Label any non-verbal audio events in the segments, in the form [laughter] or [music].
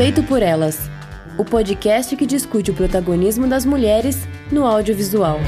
Feito por Elas o podcast que discute o protagonismo das mulheres no audiovisual.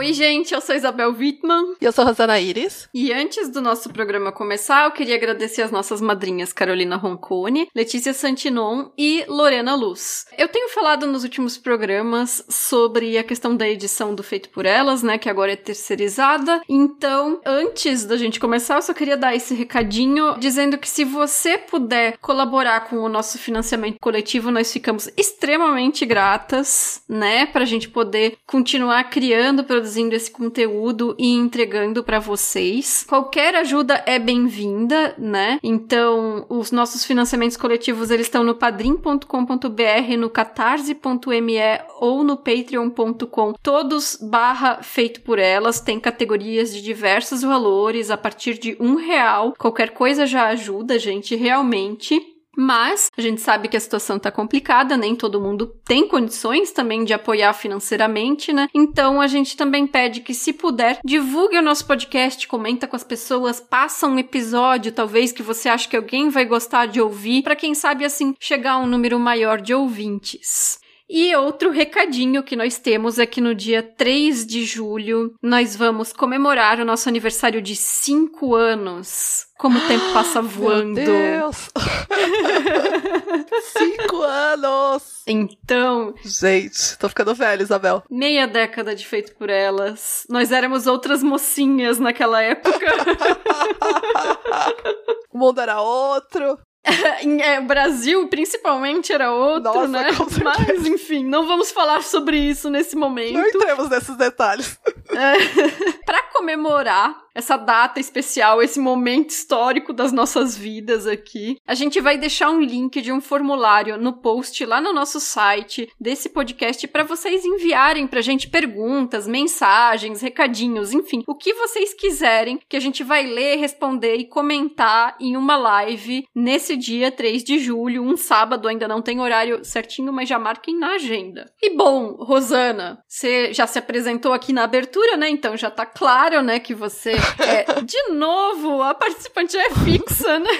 Oi, gente, eu sou Isabel Wittmann. E eu sou Rosana Iris. E antes do nosso programa começar, eu queria agradecer as nossas madrinhas Carolina Roncone, Letícia Santinon e Lorena Luz. Eu tenho falado nos últimos programas sobre a questão da edição do Feito por Elas, né, que agora é terceirizada. Então, antes da gente começar, eu só queria dar esse recadinho dizendo que se você puder colaborar com o nosso financiamento coletivo, nós ficamos extremamente gratas, né, pra gente poder continuar criando, produzindo produzindo esse conteúdo e entregando para vocês. Qualquer ajuda é bem-vinda, né? Então, os nossos financiamentos coletivos eles estão no padrim.com.br, no catarse.me ou no patreon.com, todos barra feito por elas, tem categorias de diversos valores a partir de um real. Qualquer coisa já ajuda, gente, realmente. Mas a gente sabe que a situação está complicada, nem todo mundo tem condições também de apoiar financeiramente, né? Então a gente também pede que, se puder, divulgue o nosso podcast, comenta com as pessoas, passa um episódio, talvez que você acha que alguém vai gostar de ouvir, para quem sabe assim chegar a um número maior de ouvintes. E outro recadinho que nós temos é que no dia 3 de julho nós vamos comemorar o nosso aniversário de 5 anos. Como o tempo passa [gasps] voando. Meu Deus! [laughs] Cinco anos! Então. Gente, tô ficando velha, Isabel. Meia década de feito por elas. Nós éramos outras mocinhas naquela época. [laughs] o mundo era outro. [laughs] é, Brasil, principalmente, era outro, Nossa, né? [laughs] Mas, enfim, não vamos falar sobre isso nesse momento. Não entremos nesses detalhes. É, [laughs] para comemorar essa data especial, esse momento histórico das nossas vidas aqui. A gente vai deixar um link de um formulário no post lá no nosso site desse podcast para vocês enviarem pra gente perguntas, mensagens, recadinhos, enfim, o que vocês quiserem que a gente vai ler, responder e comentar em uma live nesse dia 3 de julho, um sábado, ainda não tem horário certinho, mas já marquem na agenda. E bom, Rosana, você já se apresentou aqui na abertura, né? Então já tá claro, né, que você é, de novo, a participante é fixa, né?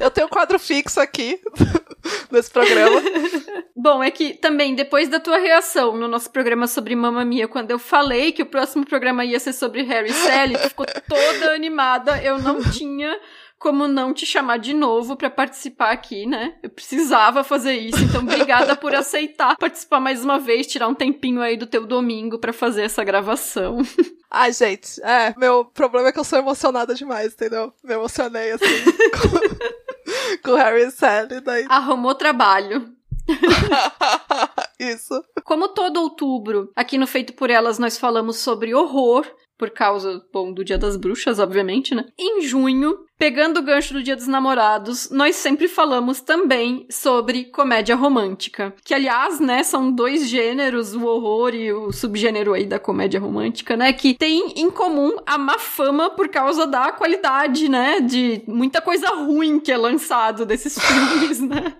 Eu tenho um quadro fixo aqui [laughs] nesse programa. Bom, é que também, depois da tua reação no nosso programa sobre Mamma Mia, quando eu falei que o próximo programa ia ser sobre Harry Sally, tu ficou toda animada. Eu não tinha como não te chamar de novo para participar aqui, né? Eu precisava fazer isso, então obrigada por aceitar participar mais uma vez, tirar um tempinho aí do teu domingo para fazer essa gravação. [laughs] Ai, gente, é, meu problema é que eu sou emocionada demais, entendeu? Me emocionei assim [laughs] com, com Harry Sally, daí. Arrumou trabalho. [laughs] Isso. Como todo outubro, aqui no Feito por Elas nós falamos sobre horror, por causa, bom, do Dia das Bruxas, obviamente, né? Em junho, Pegando o gancho do Dia dos Namorados, nós sempre falamos também sobre comédia romântica, que aliás, né, são dois gêneros, o horror e o subgênero aí da comédia romântica, né, que tem em comum a má fama por causa da qualidade, né, de muita coisa ruim que é lançado desses [laughs] filmes, né?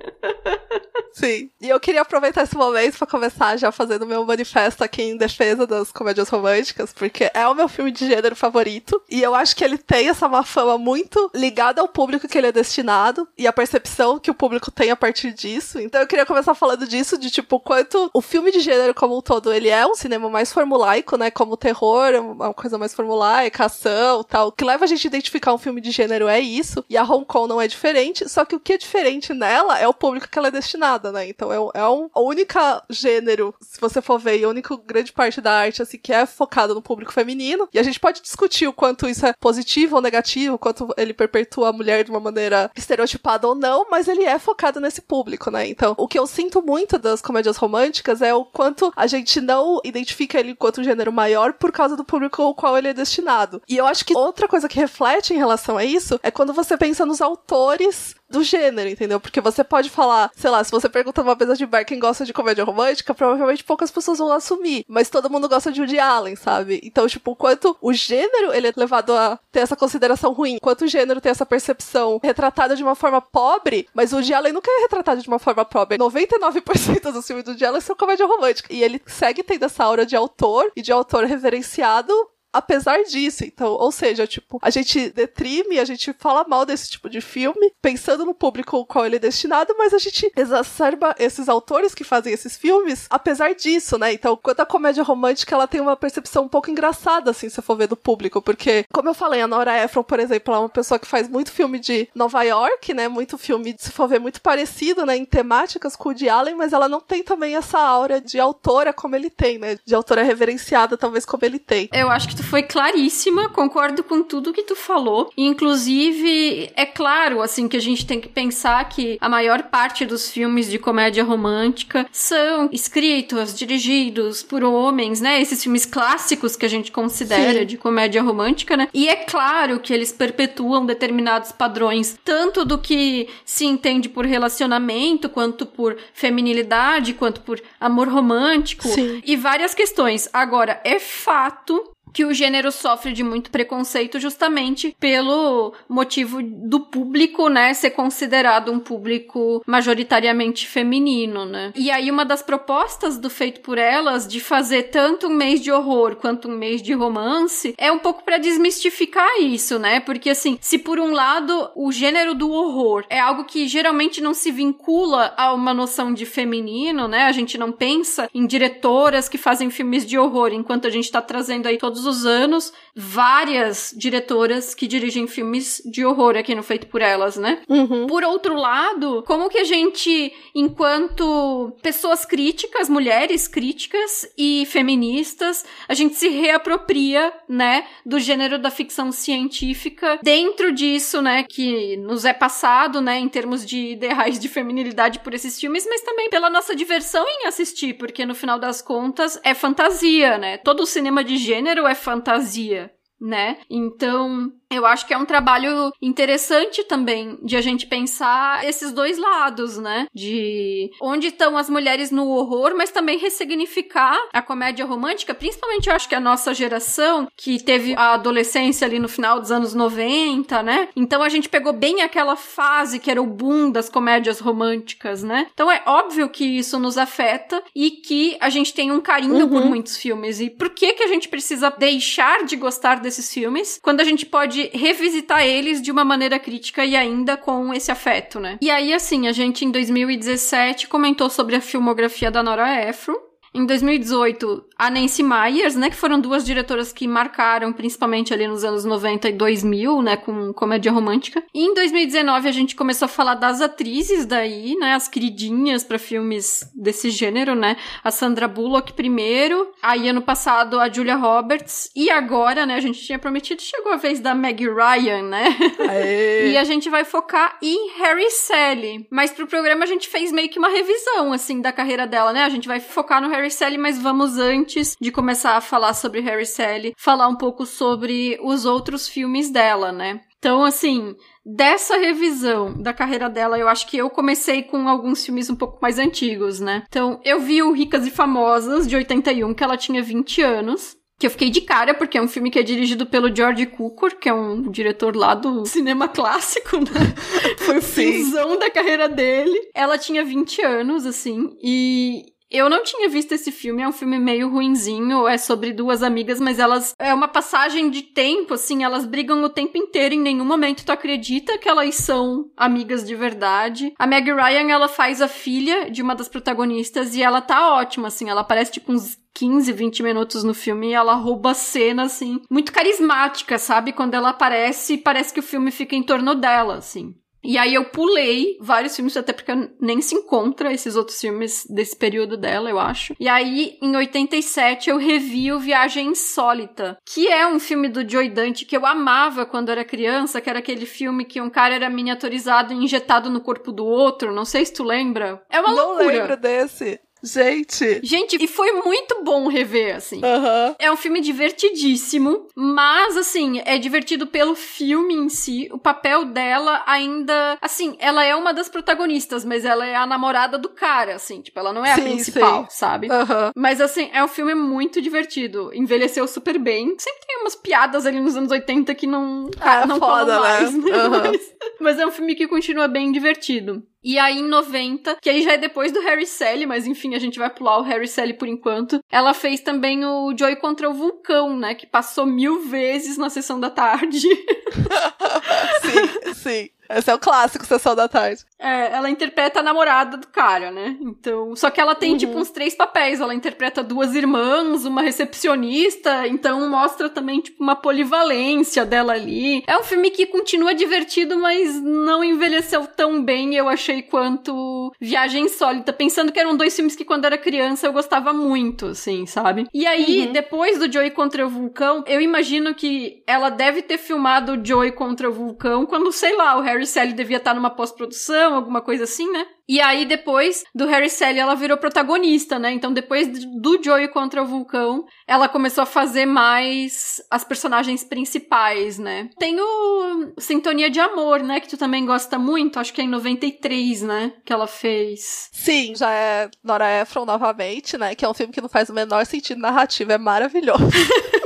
Sim. E eu queria aproveitar esse momento para começar já fazendo meu manifesto aqui em defesa das comédias românticas, porque é o meu filme de gênero favorito e eu acho que ele tem essa má fama muito ligado ao público que ele é destinado e a percepção que o público tem a partir disso. Então eu queria começar falando disso, de tipo, quanto o filme de gênero como um todo, ele é um cinema mais formulaico, né? Como terror é uma coisa mais formulaica, ação tal. O que leva a gente a identificar um filme de gênero é isso. E a Hong Kong não é diferente, só que o que é diferente nela é o público que ela é destinada, né? Então é, um, é um, a única gênero, se você for ver, e a única grande parte da arte, assim, que é focado no público feminino. E a gente pode discutir o quanto isso é positivo ou negativo, o quanto ele perpetua a mulher de uma maneira estereotipada ou não, mas ele é focado nesse público, né? Então, o que eu sinto muito das comédias românticas é o quanto a gente não identifica ele enquanto um gênero maior por causa do público ao qual ele é destinado. E eu acho que outra coisa que reflete em relação a isso é quando você pensa nos autores do gênero, entendeu? Porque você pode falar, sei lá, se você pergunta uma mesa de bar quem gosta de comédia romântica, provavelmente poucas pessoas vão assumir, mas todo mundo gosta de Woody Allen, sabe? Então, tipo, quanto o gênero ele é levado a ter essa consideração ruim, quanto o gênero tem essa percepção retratada de uma forma pobre, mas o Woody Allen nunca é retratado de uma forma pobre. 99% dos filmes do Woody Allen são comédia romântica. E ele segue tendo essa aura de autor e de autor reverenciado apesar disso. Então, ou seja, tipo, a gente deprime, a gente fala mal desse tipo de filme, pensando no público ao qual ele é destinado, mas a gente exacerba esses autores que fazem esses filmes, apesar disso, né? Então, quanto à comédia romântica, ela tem uma percepção um pouco engraçada, assim, se for ver do público, porque, como eu falei, a Nora Ephron, por exemplo, é uma pessoa que faz muito filme de Nova York, né? Muito filme, se for ver, muito parecido, né? Em temáticas com o de Allen, mas ela não tem também essa aura de autora como ele tem, né? De autora reverenciada, talvez como ele tem. Eu acho que tu foi claríssima, concordo com tudo que tu falou. Inclusive, é claro, assim, que a gente tem que pensar que a maior parte dos filmes de comédia romântica são escritos, dirigidos por homens, né? Esses filmes clássicos que a gente considera Sim. de comédia romântica, né? E é claro que eles perpetuam determinados padrões, tanto do que se entende por relacionamento, quanto por feminilidade, quanto por amor romântico Sim. e várias questões. Agora, é fato que o gênero sofre de muito preconceito justamente pelo motivo do público, né, ser considerado um público majoritariamente feminino, né? E aí uma das propostas do Feito por Elas de fazer tanto um mês de horror quanto um mês de romance é um pouco para desmistificar isso, né? Porque assim, se por um lado o gênero do horror é algo que geralmente não se vincula a uma noção de feminino, né? A gente não pensa em diretoras que fazem filmes de horror, enquanto a gente tá trazendo aí todos os anos várias diretoras que dirigem filmes de horror aqui no Feito por Elas, né? Uhum. Por outro lado, como que a gente, enquanto pessoas críticas, mulheres críticas e feministas, a gente se reapropria, né, do gênero da ficção científica dentro disso, né, que nos é passado, né, em termos de ideais de feminilidade por esses filmes, mas também pela nossa diversão em assistir, porque no final das contas é fantasia, né? Todo o cinema de gênero é fantasia, né? Então, eu acho que é um trabalho interessante também de a gente pensar esses dois lados, né? De onde estão as mulheres no horror, mas também ressignificar a comédia romântica, principalmente eu acho que a nossa geração, que teve a adolescência ali no final dos anos 90, né? Então a gente pegou bem aquela fase que era o boom das comédias românticas, né? Então é óbvio que isso nos afeta e que a gente tem um carinho uhum. por muitos filmes. E por que que a gente precisa deixar de gostar desses filmes quando a gente pode pode revisitar eles de uma maneira crítica e ainda com esse afeto, né? E aí, assim, a gente em 2017 comentou sobre a filmografia da Nora Ephron. Em 2018, a Nancy Myers, né, que foram duas diretoras que marcaram principalmente ali nos anos 90 e 2000, né, com comédia romântica. E em 2019 a gente começou a falar das atrizes daí, né, as queridinhas para filmes desse gênero, né? A Sandra Bullock primeiro, aí ano passado a Julia Roberts e agora, né, a gente tinha prometido, chegou a vez da Meg Ryan, né? [laughs] e a gente vai focar em Harry Sally. Mas pro programa a gente fez meio que uma revisão assim da carreira dela, né? A gente vai focar no Harry Sally, mas vamos antes antes de começar a falar sobre Harry Sally, falar um pouco sobre os outros filmes dela, né? Então, assim, dessa revisão da carreira dela, eu acho que eu comecei com alguns filmes um pouco mais antigos, né? Então, eu vi o Ricas e Famosas, de 81, que ela tinha 20 anos. Que eu fiquei de cara, porque é um filme que é dirigido pelo George Cukor, que é um diretor lá do cinema clássico, né? [laughs] Foi o finzão da carreira dele. Ela tinha 20 anos, assim, e eu não tinha visto esse filme, é um filme meio ruinzinho, é sobre duas amigas, mas elas é uma passagem de tempo, assim, elas brigam o tempo inteiro, em nenhum momento tu acredita que elas são amigas de verdade. A Meg Ryan, ela faz a filha de uma das protagonistas e ela tá ótima, assim, ela parece tipo uns 15, 20 minutos no filme e ela rouba a cena, assim, muito carismática, sabe? Quando ela aparece, parece que o filme fica em torno dela, assim. E aí eu pulei vários filmes, até porque nem se encontra esses outros filmes desse período dela, eu acho. E aí, em 87, eu revi o Viagem Insólita, que é um filme do Joy Dante que eu amava quando era criança, que era aquele filme que um cara era miniaturizado e injetado no corpo do outro. Não sei se tu lembra. É uma Não loucura. Não lembro desse. Gente! Gente, e foi muito bom rever, assim. Uhum. É um filme divertidíssimo, mas, assim, é divertido pelo filme em si. O papel dela ainda. Assim, ela é uma das protagonistas, mas ela é a namorada do cara, assim. Tipo, ela não é sim, a principal, sim. sabe? Uhum. Mas, assim, é um filme muito divertido. Envelheceu super bem. Sempre tem umas piadas ali nos anos 80 que não. Ah, não foda, né? mais. Uhum. [laughs] Mas... Mas é um filme que continua bem divertido. E aí, em 90, que aí já é depois do Harry Sally, mas enfim, a gente vai pular o Harry Sally por enquanto. Ela fez também o Joy contra o Vulcão, né? Que passou mil vezes na sessão da tarde. [laughs] [laughs] sim, sim. Esse é o clássico Sessão da Tarde. É, ela interpreta a namorada do cara, né? Então, só que ela tem, uhum. tipo, uns três papéis. Ela interpreta duas irmãs, uma recepcionista, então mostra também, tipo, uma polivalência dela ali. É um filme que continua divertido, mas não envelheceu tão bem, eu achei, quanto Viagem Insólita. Pensando que eram dois filmes que, quando era criança, eu gostava muito, assim, sabe? E aí, uhum. depois do Joey contra o Vulcão, eu imagino que ela deve ter filmado o Joey contra o Vulcão quando, sei lá, o Harry Sally devia estar numa pós-produção, alguma coisa assim, né? E aí, depois do Harry Sally, ela virou protagonista, né? Então, depois do Joey contra o vulcão, ela começou a fazer mais as personagens principais, né? Tem o Sintonia de Amor, né? Que tu também gosta muito. Acho que é em 93, né? Que ela fez. Sim, já é Nora Ephron novamente, né? Que é um filme que não faz o menor sentido narrativo. É maravilhoso. [laughs]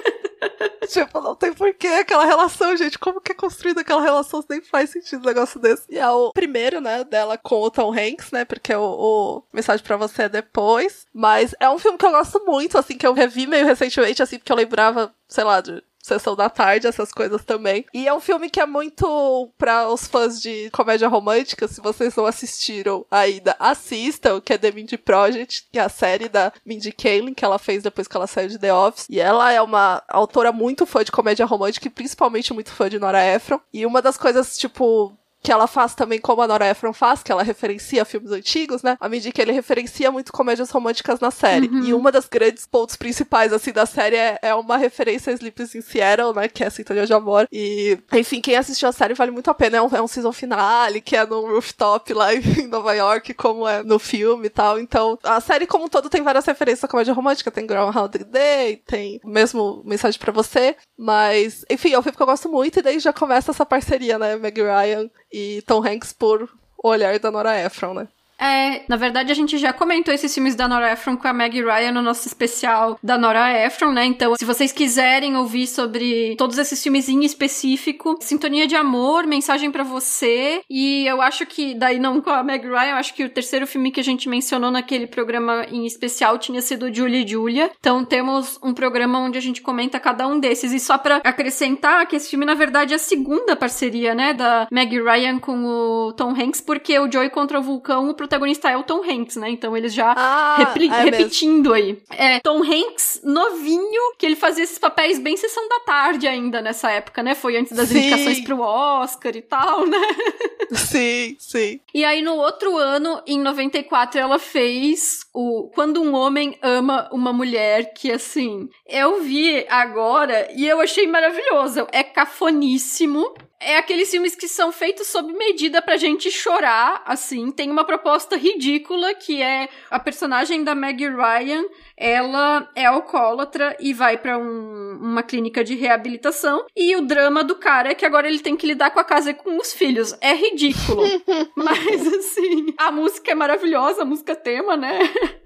tipo, não tem porquê aquela relação, gente. Como que é construída aquela relação? Nem faz sentido um negócio desse. E é o primeiro, né, dela com o Tom Hanks, né? Porque o, o Mensagem para Você é depois. Mas é um filme que eu gosto muito, assim, que eu revi meio recentemente, assim, porque eu lembrava, sei lá, de Sessão da Tarde, essas coisas também. E é um filme que é muito para os fãs de comédia romântica. Se vocês não assistiram ainda, assistam, que é The Mindy Project, que é a série da Mindy Kaling, que ela fez depois que ela saiu de The Office. E ela é uma autora muito fã de comédia romântica e principalmente muito fã de Nora Ephron. E uma das coisas, tipo, que ela faz também como a Nora Ephron faz, que ela referencia filmes antigos, né? A medida que ele referencia muito comédias românticas na série. Uhum. E uma das grandes pontos principais, assim, da série é, é uma referência a Sleepless in Seattle, né? Que é a Sintonia de Amor. E, enfim, quem assistiu a série vale muito a pena. É um, é um season finale, que é no rooftop lá [laughs] em Nova York, como é no filme e tal. Então, a série como um todo tem várias referências à comédia romântica. Tem Groundhog Day, tem mesmo Mensagem para Você. Mas, enfim, é um filme que eu gosto muito. E daí já começa essa parceria, né? Meg Ryan e Tom Hanks por o olhar da Nora Ephron, né? É, na verdade a gente já comentou esses filmes da Nora Ephron com a Meg Ryan no nosso especial da Nora Ephron, né? Então, se vocês quiserem ouvir sobre todos esses filmes em específico, Sintonia de Amor, Mensagem para Você, e eu acho que, daí não com a Meg Ryan, eu acho que o terceiro filme que a gente mencionou naquele programa em especial tinha sido Julia e Julia. Então, temos um programa onde a gente comenta cada um desses. E só para acrescentar que esse filme, na verdade, é a segunda parceria, né, da Meg Ryan com o Tom Hanks, porque o Joy contra o Vulcão, o protagonista é o Tom Hanks, né? Então eles já ah, é repetindo mesmo. aí. É Tom Hanks novinho, que ele fazia esses papéis bem sessão da tarde ainda nessa época, né? Foi antes das sim. indicações pro Oscar e tal, né? [laughs] Sim, sim. E aí no outro ano, em 94, ela fez o Quando um Homem Ama uma Mulher, que assim, eu vi agora e eu achei maravilhoso. É cafoníssimo é aqueles filmes que são feitos sob medida pra gente chorar, assim. Tem uma proposta ridícula que é a personagem da Maggie Ryan ela é alcoólatra e vai para um, uma clínica de reabilitação. E o drama do cara é que agora ele tem que lidar com a casa e com os filhos. É ridículo. [laughs] Mas, assim, a música é maravilhosa, a música tema, né?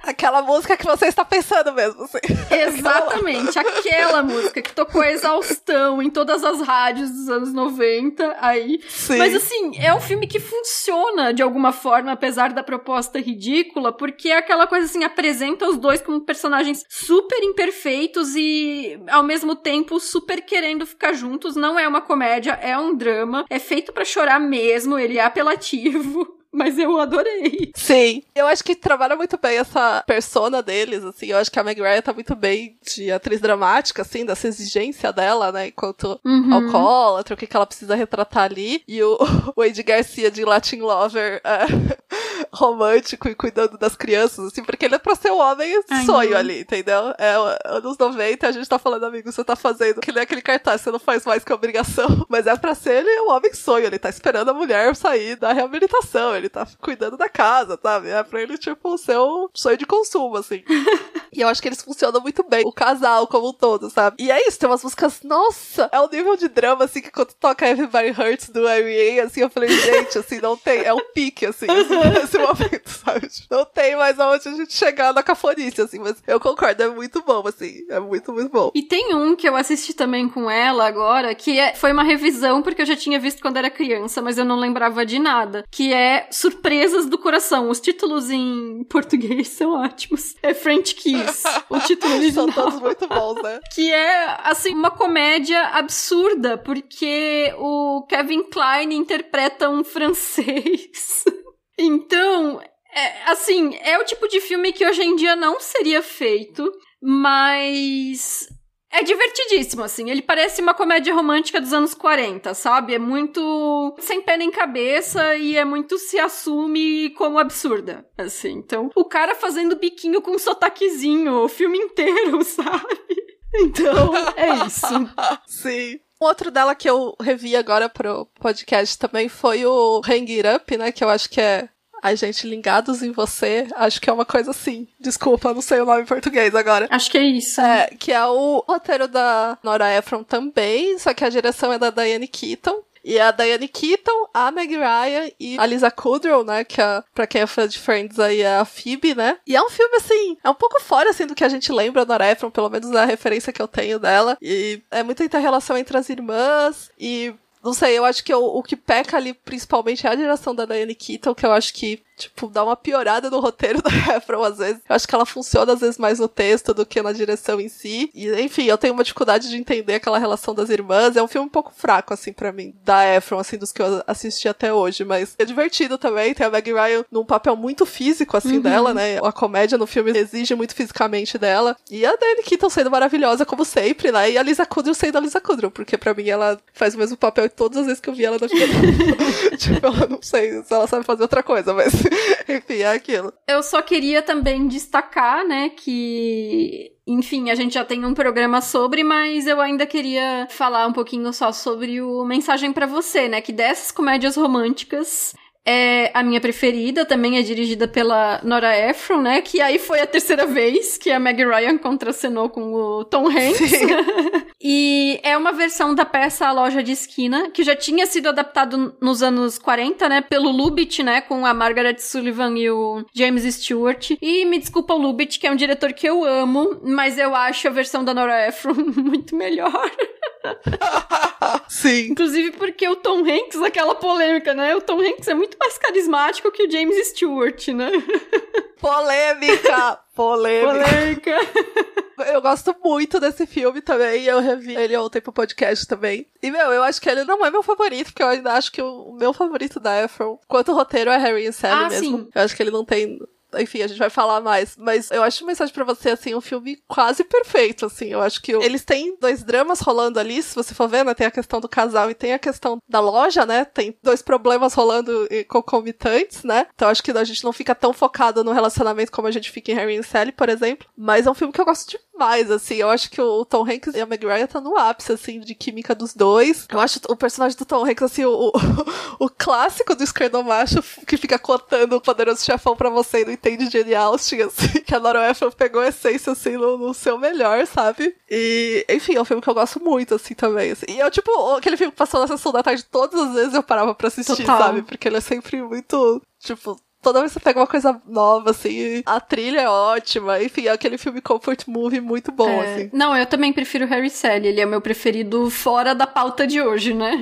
Aquela música que você está pensando mesmo, assim. Exatamente, aquela música que tocou a exaustão em todas as rádios dos anos 90 aí. Sim. Mas, assim, é um filme que funciona de alguma forma, apesar da proposta ridícula, porque é aquela coisa assim, apresenta os dois como personagens super imperfeitos e ao mesmo tempo super querendo ficar juntos. Não é uma comédia, é um drama. É feito para chorar mesmo, ele é apelativo. [laughs] Mas eu adorei. Sim. Eu acho que trabalha muito bem essa persona deles, assim. Eu acho que a Meg Ryan tá muito bem de atriz dramática, assim, dessa exigência dela, né? Enquanto uhum. alcoólatra, o que, que ela precisa retratar ali. E o, [laughs] o Ed Garcia de Latin Lover é, romântico e cuidando das crianças, assim, porque ele é pra ser um homem Ai, sonho não. ali, entendeu? É anos 90, a gente tá falando, amigo, você tá fazendo que nem aquele cartaz, você não faz mais que obrigação. [laughs] Mas é pra ser ele um homem sonho, ele tá esperando a mulher sair da reabilitação, ele tá cuidando da casa, sabe? É pra ele, tipo, ser um sonho de consumo, assim. [laughs] E eu acho que eles funcionam muito bem, o casal como um todo, sabe? E é isso, tem umas músicas, nossa, é o nível de drama, assim, que quando toca Everybody Hurts do R.E.A., assim, eu falei, gente, assim, não tem, é o pique, assim, [laughs] assim nesse momento, sabe? Não tem mais aonde a gente chegar na cafonice, assim, mas eu concordo, é muito bom, assim, é muito, muito bom. E tem um que eu assisti também com ela agora, que é, foi uma revisão, porque eu já tinha visto quando era criança, mas eu não lembrava de nada, que é Surpresas do Coração. Os títulos em português são ótimos. É French Kiss, o título [laughs] original. São todos muito bons, né? [laughs] Que é, assim, uma comédia absurda, porque o Kevin Klein interpreta um francês. [laughs] então, é, assim, é o tipo de filme que hoje em dia não seria feito, mas é divertidíssimo, assim. Ele parece uma comédia romântica dos anos 40, sabe? É muito sem pé nem cabeça e é muito se assume como absurda, assim. Então, o cara fazendo biquinho com um sotaquezinho o filme [laughs] inteiro, sabe? Então, é isso. [laughs] Sim. Um outro dela que eu revi agora pro podcast também foi o Hang It Up, né? Que eu acho que é a gente ligados em você, acho que é uma coisa assim. Desculpa, não sei o nome em português agora. Acho que é isso. É, que é o roteiro da Nora Ephron também, só que a direção é da Diane Keaton. E a Diane Keaton, a Meg Ryan e a Lisa Kudrow, né? Que é, pra quem é fã de Friends aí é a Phoebe, né? E é um filme, assim, é um pouco fora, assim, do que a gente lembra da Ephron, pelo menos a referência que eu tenho dela. E é muita interrelação entre as irmãs e não sei, eu acho que o, o que peca ali principalmente é a direção da Diane Keaton, que eu acho que tipo, dá uma piorada no roteiro [laughs] da Efron às vezes. Eu acho que ela funciona às vezes mais no texto do que na direção em si. E, enfim, eu tenho uma dificuldade de entender aquela relação das irmãs. É um filme um pouco fraco, assim, para mim, da Efron, assim, dos que eu assisti até hoje. Mas é divertido também. Tem a Meg Ryan num papel muito físico, assim, uhum. dela, né? A comédia no filme exige muito fisicamente dela. E a Dani Keaton sendo maravilhosa, como sempre, né? E a Lisa Kudrow sendo a Lisa Kudrow, porque para mim ela faz o mesmo papel todas as vezes que eu vi ela na vida. [laughs] [laughs] tipo, eu não sei se ela sabe fazer outra coisa, mas [laughs] Enfim, é aquilo. Eu só queria também destacar, né, que enfim, a gente já tem um programa sobre, mas eu ainda queria falar um pouquinho só sobre o Mensagem para Você, né? Que dessas comédias românticas, é a minha preferida, também é dirigida pela Nora Ephron, né? Que aí foi a terceira vez que a Meg Ryan contracenou com o Tom Hanks. [laughs] e é uma versão da peça A Loja de Esquina, que já tinha sido adaptado nos anos 40, né? Pelo Lubitsch, né? Com a Margaret Sullivan e o James Stewart. E me desculpa o Lubitsch, que é um diretor que eu amo, mas eu acho a versão da Nora Ephron [laughs] muito melhor. [laughs] Sim. Inclusive porque o Tom Hanks, aquela polêmica, né? O Tom Hanks é muito mais carismático que o James Stewart, né? [laughs] Polêmica! Polêmica! Polêmica! Eu gosto muito desse filme também. Eu revi ele ontem pro podcast também. E, meu, eu acho que ele não é meu favorito, porque eu ainda acho que o meu favorito da Efron, quanto o roteiro, é Harry e Sally ah, mesmo. Sim. Eu acho que ele não tem enfim, a gente vai falar mais. Mas eu acho uma mensagem para você, assim, um filme quase perfeito, assim. Eu acho que eles têm dois dramas rolando ali, se você for ver, né? Tem a questão do casal e tem a questão da loja, né? Tem dois problemas rolando concomitantes, né? Então acho que a gente não fica tão focado no relacionamento como a gente fica em Harry e Sally, por exemplo. Mas é um filme que eu gosto demais, assim. Eu acho que o Tom Hanks e a Meg Ryan tá no ápice, assim, de química dos dois. Eu acho o personagem do Tom Hanks, assim, o, o, [laughs] o clássico do esquerdomacho que fica cotando o poderoso chefão pra você e não entende de Austin, assim, [laughs] que a Nora Ephron pegou a essência, assim, no, no, seu melhor, sabe? E, enfim, é um filme que eu gosto muito, assim, também. Assim. E eu, tipo, aquele filme que passou na sessão da tarde, todas as vezes eu parava pra assistir, Total. sabe? Porque ele é sempre muito, tipo, toda vez que você pega uma coisa nova, assim, a trilha é ótima, enfim, é aquele filme comfort movie muito bom, é... assim. Não, eu também prefiro Harry Sally, ele é meu preferido fora da pauta de hoje, né?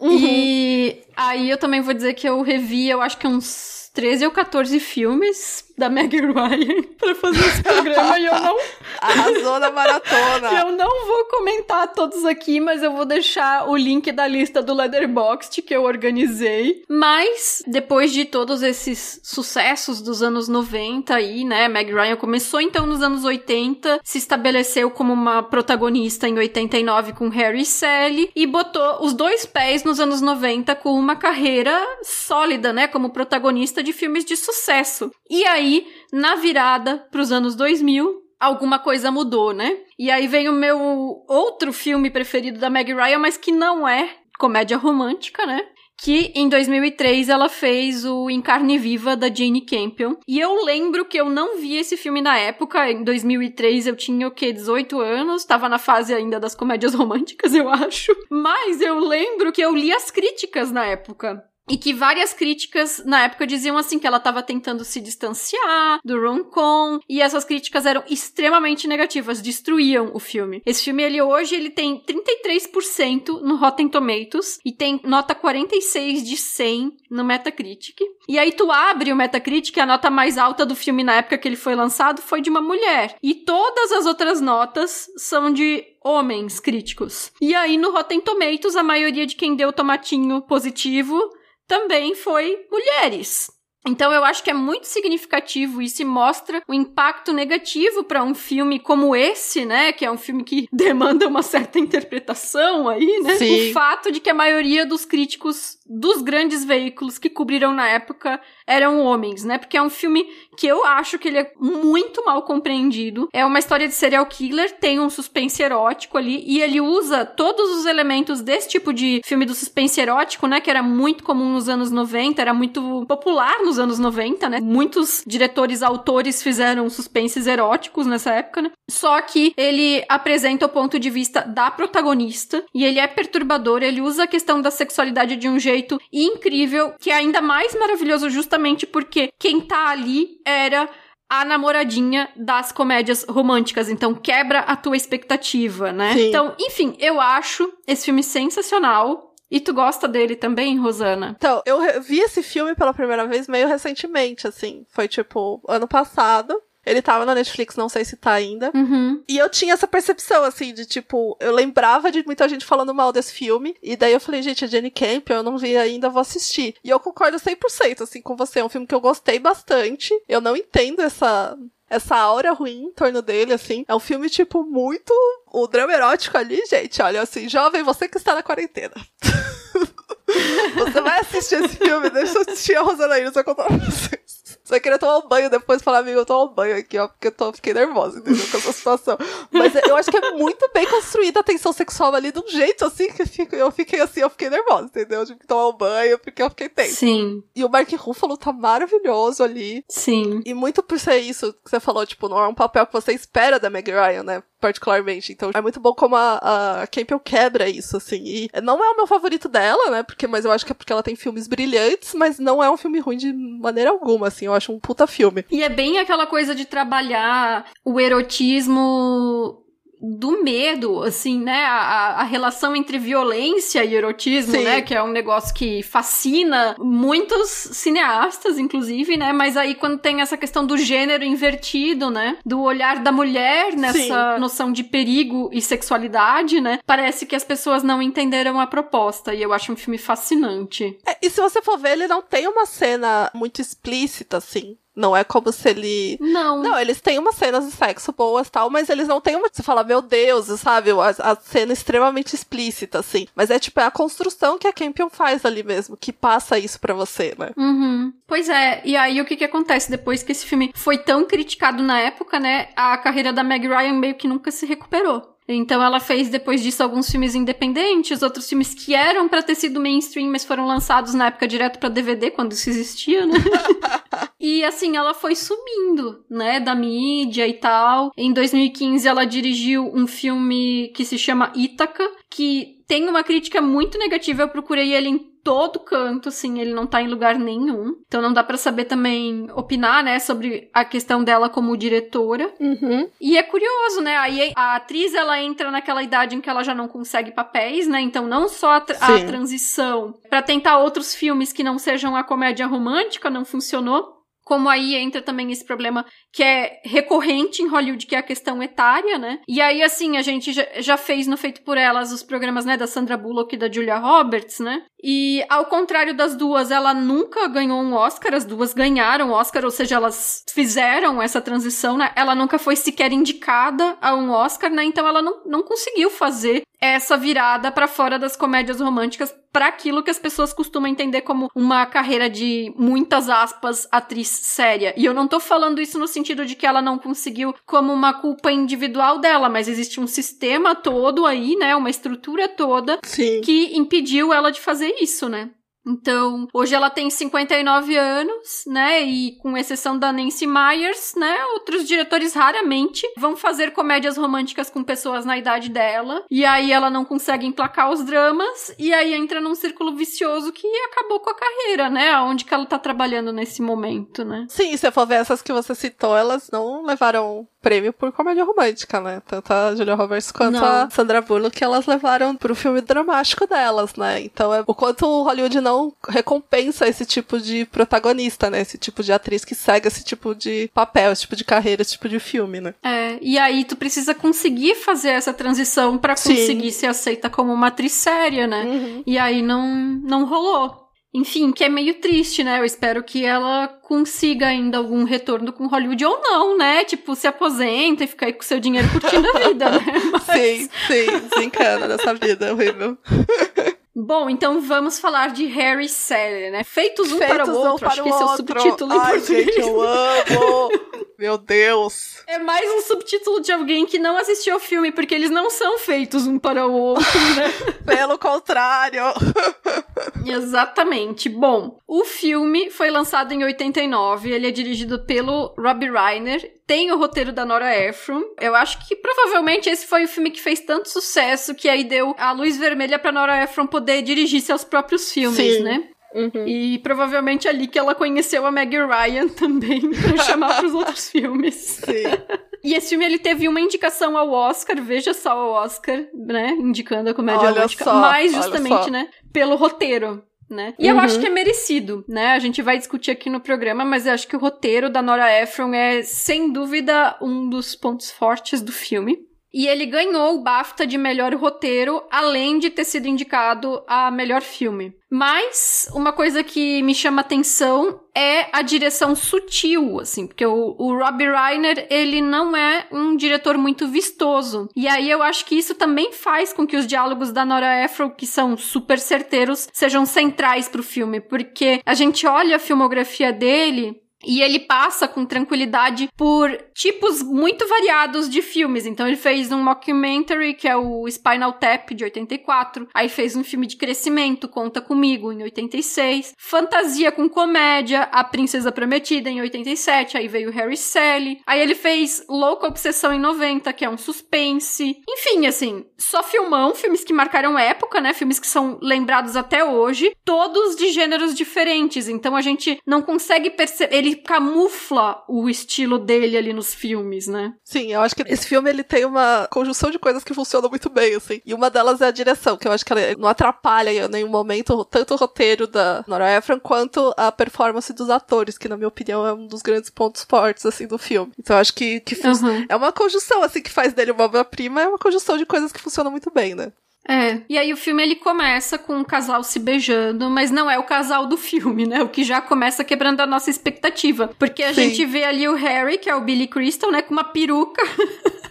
Uhum. E aí eu também vou dizer que eu revi, eu acho que uns 13 ou 14 filmes da Meg Ryan [laughs] pra fazer esse programa e eu não. [laughs] Arrasou na maratona! [laughs] eu não vou comentar todos aqui, mas eu vou deixar o link da lista do Letterboxd que eu organizei. Mas, depois de todos esses sucessos dos anos 90 aí, né? Meg Ryan começou então nos anos 80, se estabeleceu como uma protagonista em 89 com Harry e Sally e botou os dois pés nos anos 90 com uma carreira sólida, né? Como protagonista de filmes de sucesso. E aí na virada para os anos 2000, alguma coisa mudou, né? E aí vem o meu outro filme preferido da Meg Ryan, mas que não é comédia romântica, né? que em 2003 ela fez o Em Carne Viva da Jane Campion. E eu lembro que eu não vi esse filme na época, em 2003 eu tinha o quê, 18 anos, tava na fase ainda das comédias [laughs] românticas, eu acho. Mas eu lembro que eu li as críticas na época. E que várias críticas na época diziam assim que ela estava tentando se distanciar do rom-com e essas críticas eram extremamente negativas, destruíam o filme. Esse filme ele hoje ele tem 33% no Rotten Tomatoes e tem nota 46 de 100 no Metacritic. E aí tu abre o Metacritic, a nota mais alta do filme na época que ele foi lançado foi de uma mulher. E todas as outras notas são de homens críticos. E aí no Rotten Tomatoes a maioria de quem deu tomatinho positivo também foi mulheres. Então eu acho que é muito significativo e se mostra o impacto negativo para um filme como esse, né, que é um filme que [laughs] demanda uma certa interpretação aí, né? Sim. O fato de que a maioria dos críticos dos grandes veículos que cobriram na época eram homens, né? Porque é um filme que eu acho que ele é muito mal compreendido. É uma história de serial killer, tem um suspense erótico ali e ele usa todos os elementos desse tipo de filme do suspense erótico, né, que era muito comum nos anos 90, era muito popular nos anos 90, né? Muitos diretores, autores fizeram suspenses eróticos nessa época, né? Só que ele apresenta o ponto de vista da protagonista e ele é perturbador, ele usa a questão da sexualidade de um jeito incrível, que é ainda mais maravilhoso justamente porque quem tá ali era a namoradinha das comédias românticas, então quebra a tua expectativa, né? Sim. Então, enfim, eu acho esse filme sensacional. E tu gosta dele também, Rosana? Então, eu vi esse filme pela primeira vez meio recentemente, assim. Foi tipo ano passado. Ele tava na Netflix, não sei se tá ainda. Uhum. E eu tinha essa percepção, assim, de tipo, eu lembrava de muita gente falando mal desse filme. E daí eu falei, gente, a Jenny Campion, eu não vi ainda, vou assistir. E eu concordo 100%, assim, com você. É um filme que eu gostei bastante. Eu não entendo essa. Essa aura ruim em torno dele, assim. É um filme, tipo, muito. O drama erótico ali, gente, olha, assim, jovem, você que está na quarentena. [laughs] você vai assistir esse filme, deixa eu assistir a Rosana aí, não sei contar pra. Você vai querer tomar um banho depois e falar, amigo, eu tomo um banho aqui, ó, porque eu tô, fiquei nervosa, entendeu? Com essa situação. Mas eu acho que é muito bem construída a tensão sexual ali de um jeito assim que eu, fico- eu fiquei assim, eu fiquei nervosa, entendeu? Eu tive que tomar um banho porque eu fiquei tensa. Sim, E o Mark Ruffalo tá maravilhoso ali. sim. E muito por ser isso que você falou, tipo, não é um papel que você espera da Meg Ryan, né? Particularmente. Então é muito bom como a, a Campbell quebra isso, assim. E não é o meu favorito dela, né? Porque, mas eu acho que é porque ela tem filmes brilhantes, mas não é um filme ruim de maneira alguma, assim. Eu acho um puta filme. E é bem aquela coisa de trabalhar o erotismo do medo, assim, né? A, a- relação entre violência e erotismo, Sim. né? Que é um negócio que fascina muitos cineastas, inclusive, né? Mas aí quando tem essa questão do gênero invertido, né? Do olhar da mulher nessa noção de perigo e sexualidade, né? Parece que as pessoas não entenderam a proposta. E eu acho um filme fascinante. É, e se você for ver, ele não tem uma cena muito explícita, assim. Não é como se ele. Não. Não, eles têm umas cenas de sexo boas tal, mas eles não têm uma. Você fala, meu Deus, sabe? A, a cena extremamente explícita, assim. Mas é tipo, é a construção que a Campion faz ali mesmo, que passa isso pra você, né? Uhum. Pois é, e aí o que que acontece depois que esse filme foi tão criticado na época, né? A carreira da Meg Ryan meio que nunca se recuperou. Então ela fez depois disso alguns filmes independentes, outros filmes que eram pra ter sido mainstream, mas foram lançados na época direto pra DVD quando isso existia, né? [laughs] e assim, ela foi sumindo, né, da mídia e tal. Em 2015 ela dirigiu um filme que se chama Ítaca, que tem uma crítica muito negativa. Eu procurei ele em todo canto, assim, ele não tá em lugar nenhum. Então não dá pra saber também opinar, né, sobre a questão dela como diretora. Uhum. E é curioso, né? Aí a atriz ela entra naquela idade em que ela já não consegue papéis, né? Então não só a, tra- a transição pra tentar outros filmes que não sejam a comédia romântica não funcionou. Como aí entra também esse problema que é recorrente em Hollywood, que é a questão etária, né? E aí, assim, a gente já, fez no Feito por Elas os programas, né, da Sandra Bullock e da Julia Roberts, né? E ao contrário das duas, ela nunca ganhou um Oscar, as duas ganharam Oscar, ou seja, elas fizeram essa transição, né? Ela nunca foi sequer indicada a um Oscar, né? Então ela não, não conseguiu fazer essa virada pra fora das comédias românticas para aquilo que as pessoas costumam entender como uma carreira de muitas aspas atriz séria. E eu não tô falando isso no sentido de que ela não conseguiu como uma culpa individual dela, mas existe um sistema todo aí, né, uma estrutura toda Sim. que impediu ela de fazer isso, né? Então, hoje ela tem 59 anos, né? E com exceção da Nancy Myers, né? Outros diretores raramente vão fazer comédias românticas com pessoas na idade dela. E aí ela não consegue emplacar os dramas. E aí entra num círculo vicioso que acabou com a carreira, né? Onde que ela tá trabalhando nesse momento, né? Sim, se for ver essas que você citou, elas não levaram prêmio por comédia romântica, né? Tanto a Julia Roberts quanto não. a Sandra Bullock, elas levaram pro filme dramático delas, né? Então é o quanto o Hollywood não recompensa esse tipo de protagonista, né? Esse tipo de atriz que segue esse tipo de papel, esse tipo de carreira, esse tipo de filme, né? É, e aí tu precisa conseguir fazer essa transição para conseguir Sim. ser aceita como uma atriz séria, né? Uhum. E aí não, não rolou. Enfim, que é meio triste, né? Eu espero que ela consiga ainda algum retorno com Hollywood ou não, né? Tipo, se aposenta e fica aí com seu dinheiro curtindo a vida, né? [laughs] Mas... Sim, sim, desencana dessa vida horrível. Bom, então vamos falar de Harry Sally, né? Feitos um Feitos para o outro, um acho que esse é o subtítulo Ai, em português. Gente, eu amo! [laughs] Meu Deus! É mais um subtítulo de alguém que não assistiu o filme, porque eles não são feitos um para o outro, né? [laughs] Pelo contrário! Exatamente. Bom, o filme foi lançado em 89, ele é dirigido pelo Robbie Reiner, tem o roteiro da Nora Ephron. Eu acho que provavelmente esse foi o filme que fez tanto sucesso que aí deu a luz vermelha para Nora Ephron poder dirigir seus próprios filmes, Sim. né? Uhum. E provavelmente ali que ela conheceu a Meg Ryan [laughs] também pra chamar pros [laughs] outros filmes. Sim. E esse filme ele teve uma indicação ao Oscar, veja só o Oscar, né? Indicando a comédia olha romântica, só, mas justamente, né, pelo roteiro. Né? E uhum. eu acho que é merecido, né? A gente vai discutir aqui no programa, mas eu acho que o roteiro da Nora Ephron é, sem dúvida, um dos pontos fortes do filme. E ele ganhou o BAFTA de melhor roteiro, além de ter sido indicado a melhor filme. Mas uma coisa que me chama atenção é a direção sutil, assim, porque o, o Robbie Reiner, ele não é um diretor muito vistoso. E aí eu acho que isso também faz com que os diálogos da Nora Ephron, que são super certeiros, sejam centrais pro filme, porque a gente olha a filmografia dele e ele passa com tranquilidade por tipos muito variados de filmes. Então ele fez um mockumentary, que é o Spinal Tap, de 84. Aí fez um filme de crescimento, Conta Comigo, em 86. Fantasia com comédia, A Princesa Prometida, em 87. Aí veio Harry Sally. Aí ele fez Louca Obsessão, em 90, que é um suspense. Enfim, assim, só filmão, filmes que marcaram época, né? Filmes que são lembrados até hoje. Todos de gêneros diferentes. Então a gente não consegue perceber... Ele camufla o estilo dele ali nos filmes, né? Sim, eu acho que esse filme ele tem uma conjunção de coisas que funcionam muito bem, assim. E uma delas é a direção, que eu acho que ela não atrapalha em nenhum momento tanto o roteiro da Nora Ephron quanto a performance dos atores, que na minha opinião é um dos grandes pontos fortes, assim, do filme. Então eu acho que, que uhum. é uma conjunção, assim, que faz dele uma obra-prima, é uma conjunção de coisas que funcionam muito bem, né? É, e aí o filme ele começa com um casal se beijando, mas não é o casal do filme, né? O que já começa quebrando a nossa expectativa. Porque a Sim. gente vê ali o Harry, que é o Billy Crystal, né, com uma peruca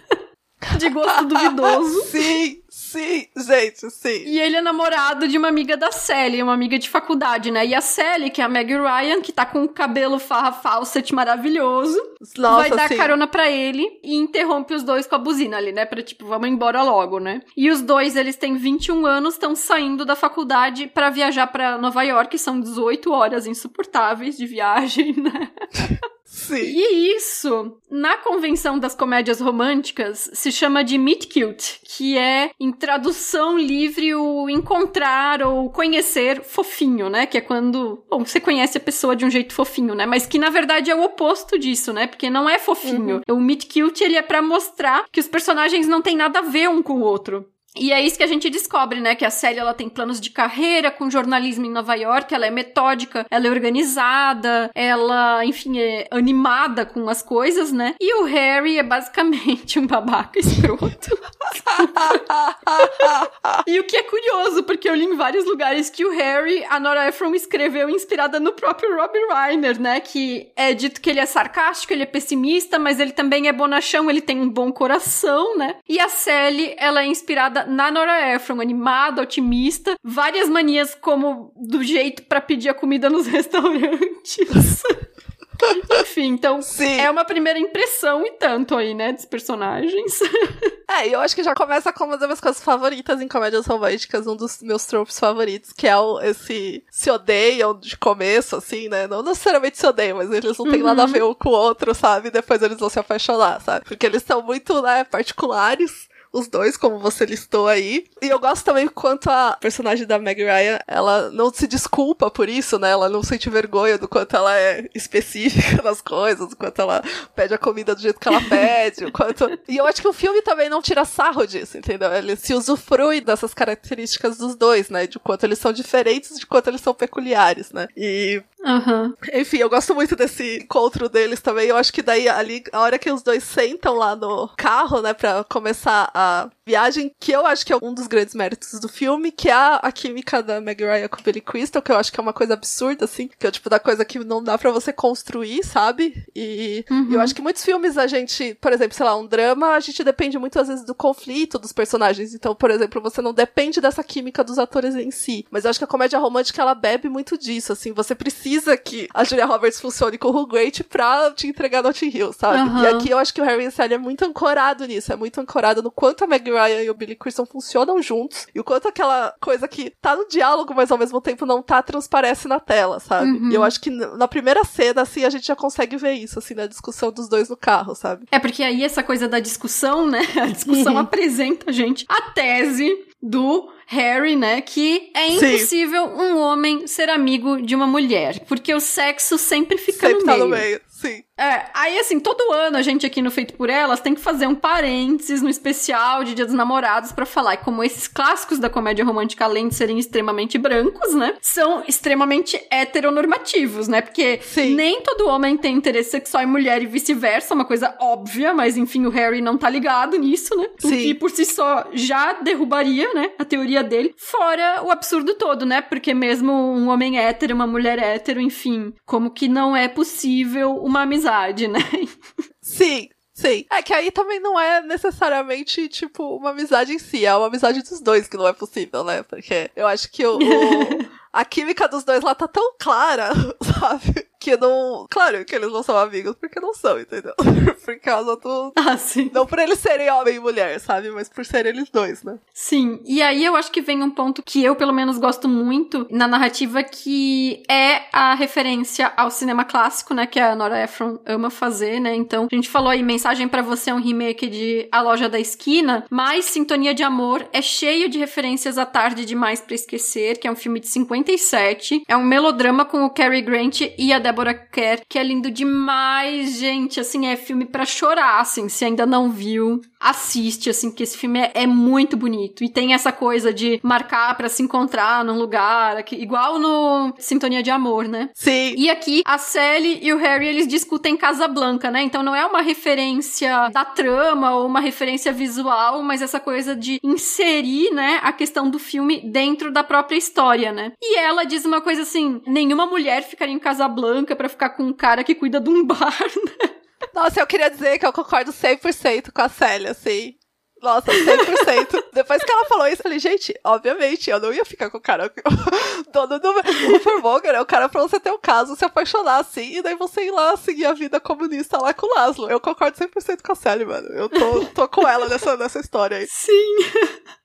[laughs] de gosto duvidoso. Sim, Sim, gente, sim. E ele é namorado de uma amiga da Sally, uma amiga de faculdade, né? E a Sally, que é a Meg Ryan, que tá com o cabelo farra falset maravilhoso, Nossa, vai dar sim. carona pra ele e interrompe os dois com a buzina ali, né? Pra tipo, vamos embora logo, né? E os dois, eles têm 21 anos, estão saindo da faculdade para viajar para Nova York, são 18 horas insuportáveis de viagem, né? [laughs] Sim. E isso, na convenção das comédias românticas, se chama de meet cute, que é, em tradução livre, o encontrar ou conhecer fofinho, né? Que é quando, bom, você conhece a pessoa de um jeito fofinho, né? Mas que na verdade é o oposto disso, né? Porque não é fofinho. Uhum. O meet cute, ele é para mostrar que os personagens não têm nada a ver um com o outro. E é isso que a gente descobre, né? Que a Sally ela tem planos de carreira com jornalismo em Nova York, ela é metódica, ela é organizada, ela, enfim, é animada com as coisas, né? E o Harry é basicamente [laughs] um babaca escroto. [laughs] e o que é curioso, porque eu li em vários lugares que o Harry, a Nora Ephron escreveu inspirada no próprio Robbie Reiner, né? Que é dito que ele é sarcástico, ele é pessimista, mas ele também é bonachão, ele tem um bom coração, né? E a Sally, ela é inspirada na Nora Ephron, animada, otimista, várias manias como do jeito para pedir a comida nos [laughs] restaurantes. [laughs] Enfim, então Sim. é uma primeira impressão e tanto aí, né, dos personagens. [laughs] É, e eu acho que já começa com uma das minhas coisas favoritas em comédias românticas, um dos meus tropes favoritos, que é o, esse se odeiam de começo, assim, né? Não necessariamente se odeiam, mas eles não têm uhum. nada a ver um com o outro, sabe? Depois eles vão se apaixonar, sabe? Porque eles são muito, né, particulares os dois, como você listou aí. E eu gosto também quanto a personagem da Meg Ryan, ela não se desculpa por isso, né? Ela não sente vergonha do quanto ela é específica [laughs] nas coisas, do quanto ela pede a comida do jeito que ela pede, o quanto... [laughs] E eu acho que o filme também não tira sarro disso, entendeu? Ele se usufrui dessas características dos dois, né? De quanto eles são diferentes, de quanto eles são peculiares, né? E Uhum. Enfim, eu gosto muito desse encontro deles também. Eu acho que daí, ali, a hora que os dois sentam lá no carro, né, pra começar a viagem, que eu acho que é um dos grandes méritos do filme, que é a, química da Meg Ryan com o Billy Crystal, que eu acho que é uma coisa absurda, assim, que é o tipo da coisa que não dá para você construir, sabe? E uhum. eu acho que muitos filmes a gente, por exemplo, sei lá, um drama, a gente depende muito às vezes do conflito dos personagens. Então, por exemplo, você não depende dessa química dos atores em si. Mas eu acho que a comédia romântica, ela bebe muito disso, assim, você precisa precisa que a Julia Roberts funcione com o Hugh Grant pra te entregar Notting Hill, sabe? Uhum. E aqui eu acho que o Harry Sally é muito ancorado nisso, é muito ancorado no quanto a Meg Ryan e o Billy Crystal funcionam juntos e o quanto aquela coisa que tá no diálogo, mas ao mesmo tempo não tá, transparece na tela, sabe? Uhum. E eu acho que na primeira cena, assim, a gente já consegue ver isso, assim, na discussão dos dois no carro, sabe? É porque aí essa coisa da discussão, né? [laughs] A discussão uhum. apresenta a gente a tese do Harry, né, que é impossível Sim. um homem ser amigo de uma mulher, porque o sexo sempre fica sempre no meio. Tá no meio. Sim. É, aí assim, todo ano a gente aqui no Feito por Elas tem que fazer um parênteses no especial de Dia dos Namorados para falar como esses clássicos da comédia romântica, além de serem extremamente brancos, né, são extremamente heteronormativos, né, porque Sim. nem todo homem tem interesse sexual em mulher e vice-versa, uma coisa óbvia, mas enfim, o Harry não tá ligado nisso, né, Sim. o que por si só já derrubaria, né, a teoria dele, fora o absurdo todo, né, porque mesmo um homem hétero, uma mulher hétero, enfim, como que não é possível uma amizade, né? Sim, Sim. É que aí também não é necessariamente, tipo, uma amizade em si, é uma amizade dos dois que não é possível, né? Porque eu acho que o, o [laughs] a química dos dois lá tá tão clara, [laughs] sabe? Que não. Claro que eles não são amigos, porque não são, entendeu? [laughs] por causa do. Ah, sim. Não por eles serem homem e mulher, sabe? Mas por serem eles dois, né? Sim. E aí eu acho que vem um ponto que eu, pelo menos, gosto muito na narrativa, que é a referência ao cinema clássico, né? Que a Nora Ephron ama fazer, né? Então, a gente falou aí, Mensagem para Você é um remake de A Loja da Esquina, mas Sintonia de Amor é cheio de referências à Tarde Demais para Esquecer, que é um filme de 57. É um melodrama com o Cary Grant e a Deborah Débora Kerr, que é lindo demais, gente. Assim, é filme para chorar, assim. Se ainda não viu, assiste, assim, que esse filme é, é muito bonito. E tem essa coisa de marcar para se encontrar num lugar, aqui, igual no Sintonia de Amor, né? Sim. E aqui, a Sally e o Harry, eles discutem Casablanca, né? Então não é uma referência da trama ou uma referência visual, mas essa coisa de inserir, né, a questão do filme dentro da própria história, né? E ela diz uma coisa assim: nenhuma mulher ficaria em Casablanca branca para ficar com um cara que cuida de um [laughs] bar, né? Nossa, eu queria dizer que eu concordo 100% com a Célia, assim. Nossa, 100%. [laughs] Depois que ela falou isso, eu falei, gente, obviamente, eu não ia ficar com o cara dono do Rupert é o cara pra você ter um caso, se apaixonar assim, e daí você ir lá seguir a vida comunista lá com o Laszlo. Eu concordo 100% com a Sally, mano. Eu tô, tô com ela nessa, nessa história aí. Sim.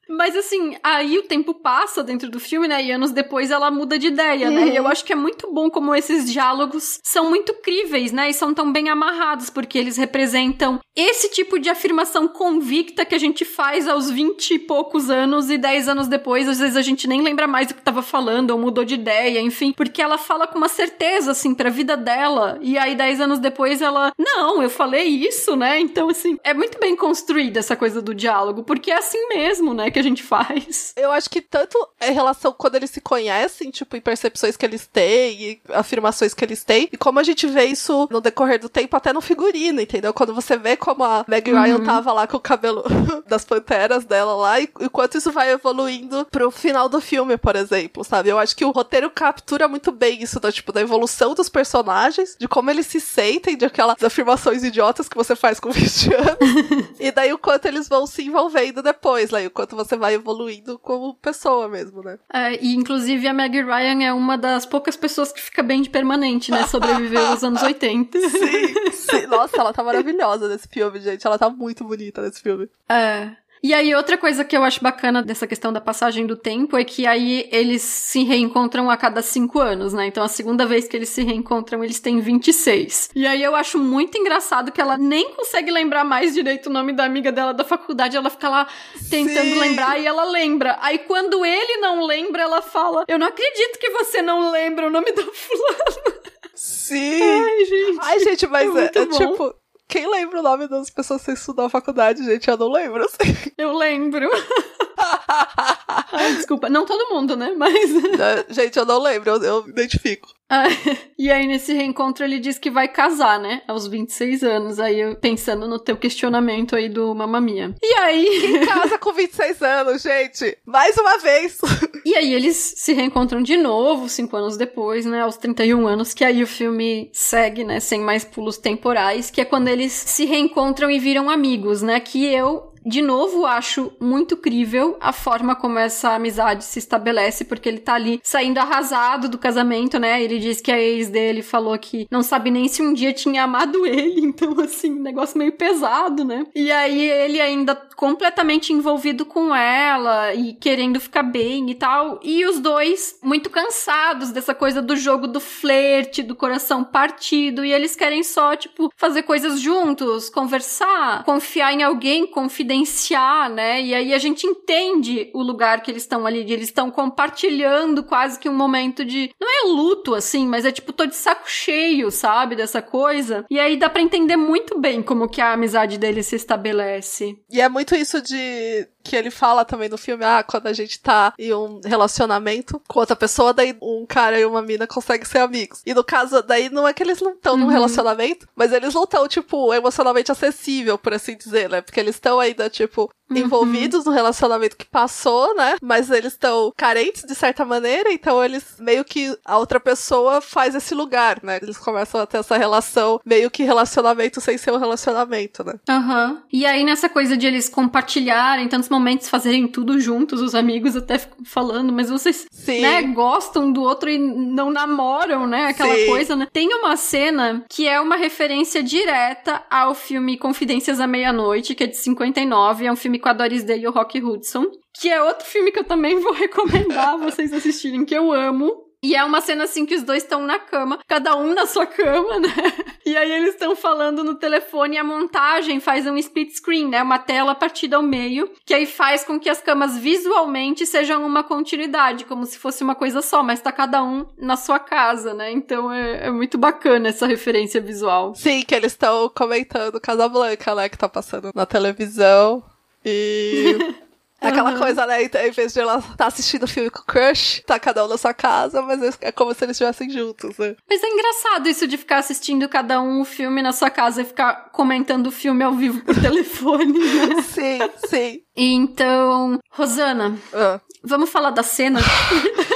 Mas assim, aí o tempo passa dentro do filme, né? E anos depois ela muda de ideia, uhum. né? E eu uhum. acho que é muito bom como esses diálogos são muito críveis, né? E são tão bem amarrados, porque eles representam esse tipo de afirmação convicta que a gente faz aos vinte e poucos anos e dez anos depois, às vezes a gente nem lembra mais do que tava falando ou mudou de ideia, enfim, porque ela fala com uma certeza, assim, pra vida dela. E aí, dez anos depois, ela, não, eu falei isso, né? Então, assim, é muito bem construída essa coisa do diálogo, porque é assim mesmo, né? Que que a gente faz. Eu acho que tanto em relação quando eles se conhecem, tipo, em percepções que eles têm e afirmações que eles têm, e como a gente vê isso no decorrer do tempo até no figurino, entendeu? Quando você vê como a Meg Ryan uhum. tava lá com o cabelo [laughs] das panteras dela lá, e, e quanto isso vai evoluindo pro final do filme, por exemplo, sabe? Eu acho que o roteiro captura muito bem isso, da, tipo, da evolução dos personagens, de como eles se sentem, de aquelas afirmações idiotas que você faz com [laughs] 20 anos, e daí o quanto eles vão se envolvendo depois, lá, e o quanto você você vai evoluindo como pessoa mesmo, né? É, e inclusive a Maggie Ryan é uma das poucas pessoas que fica bem de permanente, né? Sobreviveu aos anos 80. [laughs] Sim, sim. Nossa, ela tá maravilhosa nesse filme, gente. Ela tá muito bonita nesse filme. É. E aí, outra coisa que eu acho bacana dessa questão da passagem do tempo é que aí eles se reencontram a cada cinco anos, né? Então, a segunda vez que eles se reencontram, eles têm 26. E aí, eu acho muito engraçado que ela nem consegue lembrar mais direito o nome da amiga dela da faculdade. Ela fica lá tentando Sim. lembrar e ela lembra. Aí, quando ele não lembra, ela fala: Eu não acredito que você não lembra o nome da fulana. Sim! Ai, gente. Ai, gente, mas É é, é tipo. Quem lembra o nome das pessoas que estudam na faculdade, gente? Eu não lembro, assim. Eu lembro. [laughs] Ai, desculpa. Não todo mundo, né? Mas. Né? gente, eu não lembro, eu, eu identifico. [laughs] E aí, nesse reencontro, ele diz que vai casar, né? Aos 26 anos. Aí, eu pensando no teu questionamento aí do Mamma Mia. E aí. Em casa com 26 anos, gente. Mais uma vez. [laughs] E aí, eles se reencontram de novo, cinco anos depois, né? Aos 31 anos. Que aí o filme segue, né? Sem mais pulos temporais. Que é quando eles se reencontram e viram amigos, né? Que eu. De novo, acho muito crível a forma como essa amizade se estabelece, porque ele tá ali saindo arrasado do casamento, né? Ele diz que a ex dele falou que não sabe nem se um dia tinha amado [laughs] ele, então, assim, negócio meio pesado, né? E aí ele ainda completamente envolvido com ela e querendo ficar bem e tal. E os dois muito cansados dessa coisa do jogo do flerte, do coração partido, e eles querem só, tipo, fazer coisas juntos, conversar, confiar em alguém, confidenciar, né? E aí a gente entende o lugar que eles estão ali, eles estão compartilhando quase que um momento de. Não é luto, assim, mas é tipo, tô de saco cheio, sabe? Dessa coisa. E aí dá pra entender muito bem como que a amizade deles se estabelece. E é muito isso de. Que ele fala também no filme, ah, quando a gente tá em um relacionamento com outra pessoa, daí um cara e uma mina conseguem ser amigos. E no caso, daí não é que eles não estão num Uhum. relacionamento, mas eles não estão, tipo, emocionalmente acessível, por assim dizer, né? Porque eles estão ainda, tipo, Uhum. envolvidos no relacionamento que passou, né? Mas eles estão carentes de certa maneira, então eles meio que a outra pessoa faz esse lugar, né? Eles começam a ter essa relação, meio que relacionamento sem ser um relacionamento, né? Aham. E aí, nessa coisa de eles compartilharem tantos momentos, fazerem tudo juntos, os amigos até ficam falando, mas vocês, Sim. né, gostam do outro e não namoram, né? Aquela Sim. coisa, né? Tem uma cena que é uma referência direta ao filme Confidências à Meia-Noite, que é de 59, é um filme com a Doris Day e o Rock Hudson, que é outro filme que eu também vou [laughs] recomendar vocês assistirem, que eu amo. E é uma cena assim que os dois estão na cama, cada um na sua cama, né? [laughs] E aí eles estão falando no telefone e a montagem faz um split screen, né? Uma tela partida ao meio, que aí faz com que as camas visualmente sejam uma continuidade, como se fosse uma coisa só, mas tá cada um na sua casa, né? Então é, é muito bacana essa referência visual. Sim, que eles estão comentando Casablanca, né? Que tá passando na televisão. E. [laughs] É aquela Aham. coisa, né? Então, em vez de ela tá assistindo o filme com o crush, tá cada um na sua casa, mas é como se eles estivessem juntos, né? Mas é engraçado isso de ficar assistindo cada um o filme na sua casa e ficar comentando o filme ao vivo por [laughs] telefone, né? Sim, sim. Então, Rosana, Ah. vamos falar da cena? [laughs]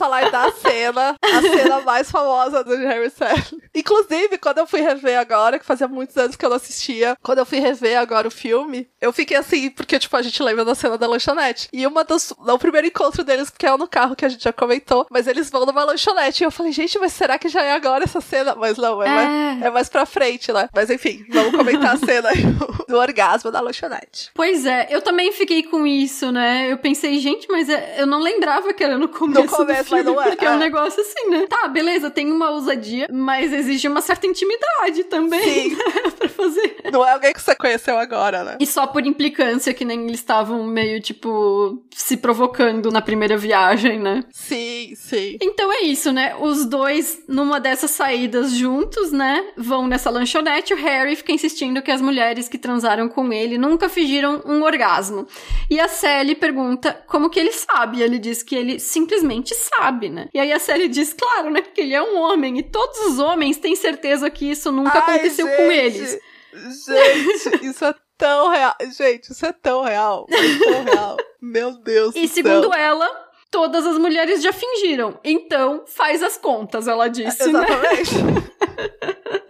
Falar da cena, a cena mais famosa do Harry Styles. Inclusive, quando eu fui rever agora, que fazia muitos anos que eu não assistia, quando eu fui rever agora o filme, eu fiquei assim, porque, tipo, a gente lembra da cena da lanchonete. E uma dos. Não, o primeiro encontro deles, porque é no carro que a gente já comentou, mas eles vão numa lanchonete. E eu falei, gente, mas será que já é agora essa cena? Mas não, é, É. Mais, é mais pra frente, né? Mas enfim, vamos comentar a [laughs] cena do orgasmo da lanchonete. Pois é, eu também fiquei com isso, né? Eu pensei, gente, mas é- eu não lembrava que era no começo. No começo, mas não é, Porque é um é. negócio assim, né? Tá, beleza, tem uma ousadia, mas exige uma certa intimidade também Sim. [laughs] né, pra fazer. Não é alguém que você conheceu agora, né? E só por implicância, que nem eles estavam meio, tipo, se provocando na primeira viagem, né? Sim, sim. Então é isso, né? Os dois, numa dessas saídas juntos, né? Vão nessa lanchonete. O Harry fica insistindo que as mulheres que transaram com ele nunca fingiram um orgasmo. E a Sally pergunta como que ele sabe. Ele diz que ele simplesmente sabe, né? E aí a Sally diz, claro, né? Porque ele é um homem e todos os homens têm certeza que isso nunca Ai, aconteceu com gente, eles. Gente, [laughs] isso é tão real. Gente, isso é tão real. É tão real. Meu Deus E do segundo céu. ela, todas as mulheres já fingiram. Então, faz as contas, ela disse, né? Exatamente. [laughs]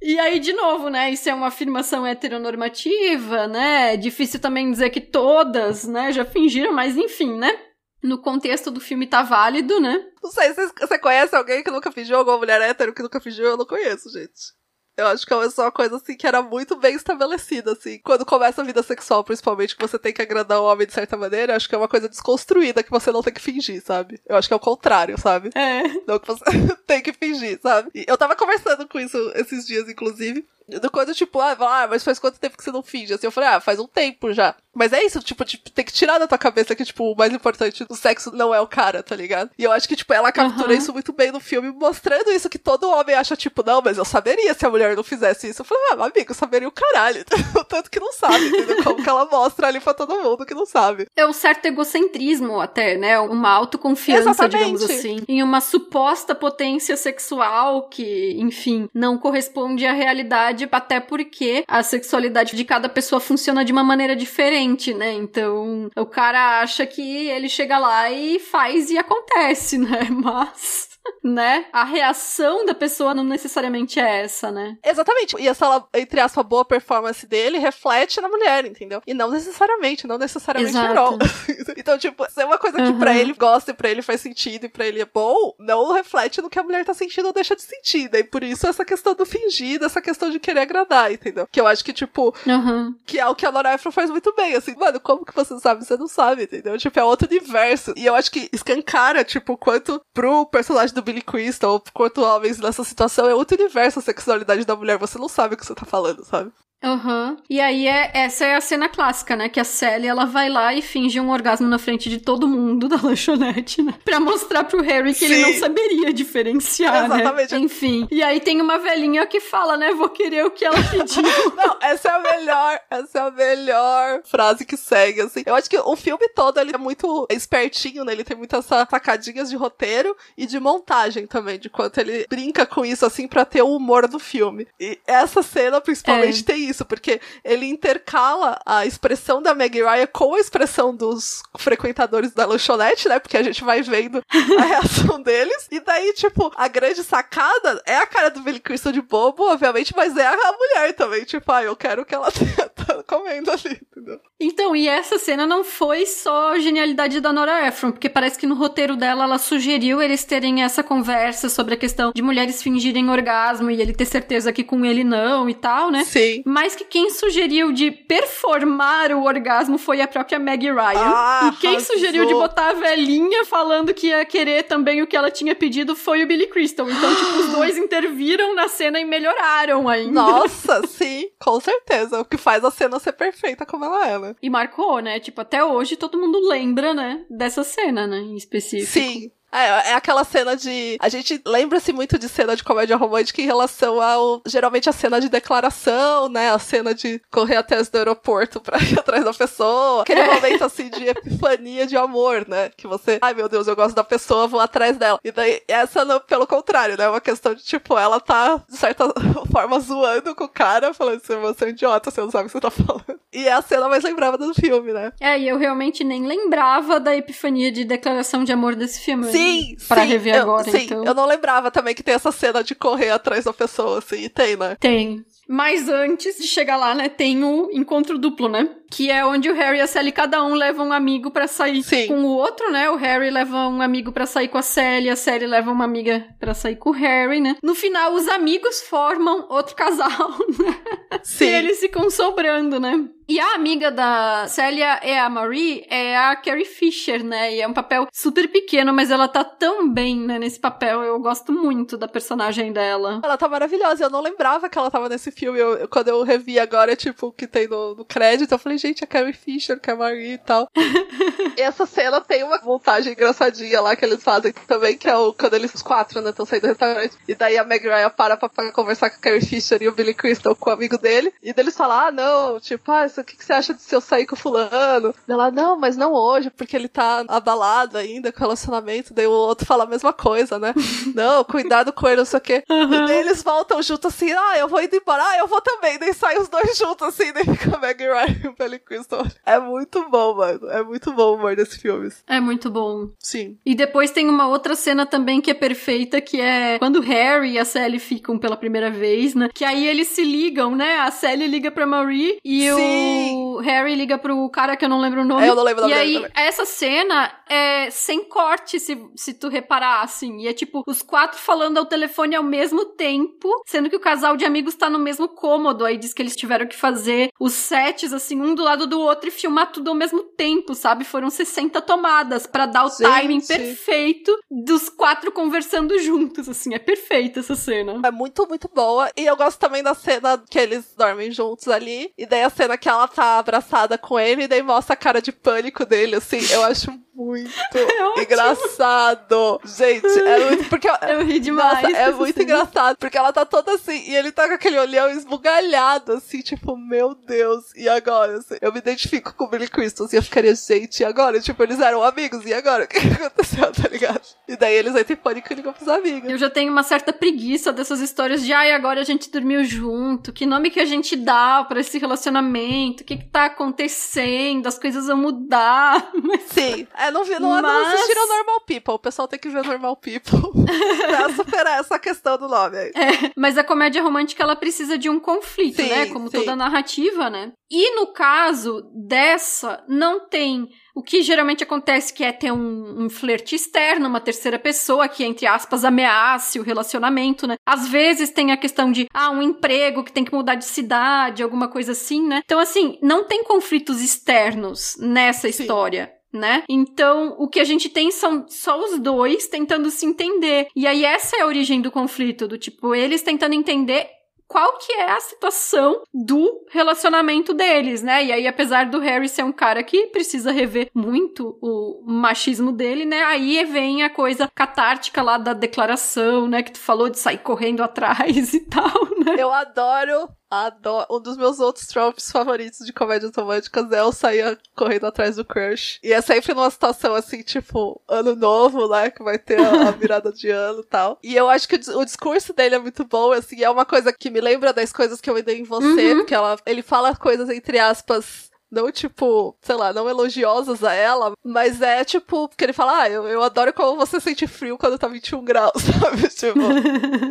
E aí, de novo, né? Isso é uma afirmação heteronormativa, né? É difícil também dizer que todas, né, já fingiram, mas enfim, né? No contexto do filme tá válido, né? Não sei, você conhece alguém que nunca fingiu, alguma mulher hétero que nunca fingiu? Eu não conheço, gente. Eu acho que é uma coisa assim que era muito bem estabelecida, assim. Quando começa a vida sexual, principalmente, que você tem que agradar o homem de certa maneira, acho que é uma coisa desconstruída que você não tem que fingir, sabe? Eu acho que é o contrário, sabe? É. Não que você [laughs] tem que fingir, sabe? E eu tava conversando com isso esses dias, inclusive. Do quando, tipo, ah, ah, mas faz quanto tempo que você não finge? Assim, eu falei, ah, faz um tempo já. Mas é isso, tipo, tipo, tem que tirar da tua cabeça que, tipo, o mais importante do sexo não é o cara, tá ligado? E eu acho que, tipo, ela captura uhum. isso muito bem no filme, mostrando isso que todo homem acha, tipo, não, mas eu saberia se a mulher não fizesse isso. Eu falei, ah, amigo, eu saberia o caralho. [laughs] Tanto que não sabe, entendeu? Como que ela mostra ali pra todo mundo que não sabe. É um certo egocentrismo até, né? Uma autoconfiança, Exatamente. digamos assim. Em uma suposta potência sexual que, enfim, não corresponde à realidade, até porque a sexualidade de cada pessoa funciona de uma maneira diferente né? Então, o cara acha que ele chega lá e faz e acontece, [laughs] né? Mas [laughs] né? A reação da pessoa não necessariamente é essa, né? Exatamente. E essa, entre aspas, boa performance dele reflete na mulher, entendeu? E não necessariamente, não necessariamente Exato. [laughs] então, tipo, se é uma coisa que uhum. pra ele gosta e pra ele faz sentido e pra ele é bom, não reflete no que a mulher tá sentindo ou deixa de sentir. E por isso essa questão do fingir, essa questão de querer agradar, entendeu? Que eu acho que, tipo, uhum. que é o que a Nora Ephron faz muito bem, assim, mano, como que você sabe? Você não sabe, entendeu? Tipo, é outro universo. E eu acho que escancara, tipo, quanto pro personagem do Billy Crystal, quanto homens nessa situação, é outro universo a sexualidade da mulher. Você não sabe o que você tá falando, sabe? Aham. Uhum. E aí, é, essa é a cena clássica, né? Que a Sally, ela vai lá e finge um orgasmo na frente de todo mundo da [laughs] lanchonete, né? Pra mostrar pro Harry que Sim. ele não saberia diferenciar, né? Exatamente. né? Enfim. E aí tem uma velhinha que fala, né? Vou querer o que ela pediu. [laughs] não, essa é a melhor, essa é a melhor frase que segue, assim. Eu acho que o filme todo, ele é muito espertinho, né? Ele tem muitas sacadinhas de roteiro e de montagem também, de quanto ele brinca com isso, assim, pra ter o humor do filme. E essa cena, principalmente, é. tem isso, porque ele intercala a expressão da Meg Ryan com a expressão dos frequentadores da lanchonete, né? Porque a gente vai vendo a [laughs] reação deles. E daí, tipo, a grande sacada é a cara do Billy Crystal de bobo, obviamente, mas é a mulher também. Tipo, ah, eu quero que ela [laughs] tá comendo ali, entendeu? Então, e essa cena não foi só genialidade da Nora Ephron, porque parece que no roteiro dela ela sugeriu eles terem essa conversa sobre a questão de mulheres fingirem orgasmo e ele ter certeza que com ele não e tal, né? Sim mas que quem sugeriu de performar o orgasmo foi a própria Meg Ryan. Ah, e quem arrasou. sugeriu de botar a velhinha falando que ia querer também o que ela tinha pedido foi o Billy Crystal. Então, tipo, os dois [gasps] interviram na cena e melhoraram ainda. Nossa, sim, com certeza. O que faz a cena ser perfeita como ela é, né? E marcou, né? Tipo, até hoje todo mundo lembra, né? Dessa cena, né? Em específico. Sim, é, é aquela cena de. A gente lembra-se muito de cena de comédia romântica em relação ao. Geralmente a cena de declaração, né? A cena de correr até do aeroporto pra [laughs] ir atrás da pessoa. Aquele é. momento assim de epifania de amor, né? Que você. Ai meu Deus, eu gosto da pessoa, vou atrás dela. E daí, essa, não, pelo contrário, né? É uma questão de tipo, ela tá, de certa [laughs] forma, zoando com o cara, falando assim: você é um idiota, você não sabe o que você tá falando. E é a cena mais lembrada do filme, né? É, e eu realmente nem lembrava da epifania de declaração de amor desse filme. Sim, pra sim, rever eu, agora. Sim, então. eu não lembrava também que tem essa cena de correr atrás da pessoa, assim, e tem, né? Tem. Mas antes de chegar lá, né, tem o encontro duplo, né? Que é onde o Harry e a Sally, cada um leva um amigo para sair Sim. com o outro, né? O Harry leva um amigo para sair com a Sally, a Sally leva uma amiga para sair com o Harry, né? No final, os amigos formam outro casal, [laughs] né? Sim. E eles ficam sobrando, né? E a amiga da Célia é a Marie, é a Carrie Fisher, né? E é um papel super pequeno, mas ela tá tão bem, né, nesse papel. Eu gosto muito da personagem dela. Ela tá maravilhosa. Eu não lembrava que ela tava nesse filme. Eu, quando eu revi agora, tipo, que tem no, no crédito, eu falei, gente, a Carrie Fisher, que é a Marie e tal. [laughs] e essa cena tem uma montagem engraçadinha lá que eles fazem também, que é o, quando eles, os quatro, né, estão saindo do restaurante. E daí a Meg Ryan para pra, pra, conversar com a Carrie Fisher e o Billy Crystal, com o amigo dele. E daí eles falam, ah, não, tipo, ah, o que, que você acha de se eu sair com o fulano? Ela, não, mas não hoje, porque ele tá abalado ainda com o relacionamento. Daí o outro fala a mesma coisa, né? [laughs] não, cuidado com ele, não sei o quê. Uhum. E daí eles voltam juntos assim, ah, eu vou indo embora, ah, eu vou também. Daí saem os dois juntos assim, daí fica a Meg Ryan Billy Crystal. É muito bom, mano. É muito bom o humor desse filme. É muito bom. Sim. E depois tem uma outra cena também que é perfeita, que é quando Harry e a Sally ficam pela primeira vez, né? Que aí eles se ligam, né? A Sally liga pra Marie e Sim. o Harry liga pro cara que eu não lembro o nome. É, eu não lembro o nome. E aí, também. essa cena é sem corte, se, se tu reparar, assim. E é tipo, os quatro falando ao telefone ao mesmo tempo, sendo que o casal de amigos tá no mesmo cômodo. Aí diz que eles tiveram que fazer os sets, assim, um do lado do outro e filmar tudo ao mesmo tempo, sabe? Foram 60 tomadas para dar o Gente. timing perfeito dos quatro conversando juntos, assim. É perfeita essa cena. É muito, muito boa. E eu gosto também da cena que eles dormem juntos ali. E daí a cena que ela tá abraçada com ele, e daí mostra a cara de pânico dele, assim. Eu acho muito [laughs] É engraçado. Gente, é muito. Porque. Eu ri demais. Nossa, é muito engraçado. Porque ela tá toda assim, e ele tá com aquele olhão esbugalhado, assim, tipo, meu Deus, e agora? Assim, eu me identifico com o Billy Crystal, e eu ficaria, gente, e agora? Tipo, eles eram amigos, e agora? [laughs] O que aconteceu, tá ligado? E daí eles entram em pânico e ligam pros amigos. Eu já tenho uma certa preguiça dessas histórias de ai, agora a gente dormiu junto, que nome que a gente dá pra esse relacionamento, o que que tá acontecendo, as coisas vão mudar. Mas [laughs] Sim, é, não, vi, não, não Mas- assistiram Normal People. O pessoal tem que ver Normal People [laughs] pra superar essa questão do nome aí. Mas a comédia romântica, ela precisa de um conflito, Sim, né? Como sim. toda narrativa, né? E no caso dessa, não tem o que geralmente acontece, que é ter um, um flerte externo, uma terceira pessoa que, entre aspas, ameace o relacionamento, né? Às vezes tem a questão de, ah, um emprego que tem que mudar de cidade, alguma coisa assim, né? Então, assim, não tem conflitos externos nessa Sim. história né? Então, o que a gente tem são só os dois tentando se entender. E aí essa é a origem do conflito, do tipo, eles tentando entender qual que é a situação do relacionamento deles, né? E aí, apesar do Harry ser um cara que precisa rever muito o machismo dele, né? Aí vem a coisa catártica lá da declaração, né? Que tu falou de sair correndo [laughs] atrás e tal, né? Eu adoro, adoro. Um dos meus outros tropes favoritos de comédias românticas é eu sair correndo atrás do crush. E é sempre numa situação assim, tipo, ano novo, né? Que vai ter a, a virada de ano e tal. E eu acho que o, o discurso dele é muito bom, assim, é uma coisa que me lembra das coisas que eu dei em você, Uhum. porque ela, ele fala coisas, entre aspas. Não, tipo, sei lá, não elogiosas a ela, mas é tipo, porque ele fala, ah, eu, eu adoro como você sente frio quando tá 21 graus, [laughs] sabe? Tipo,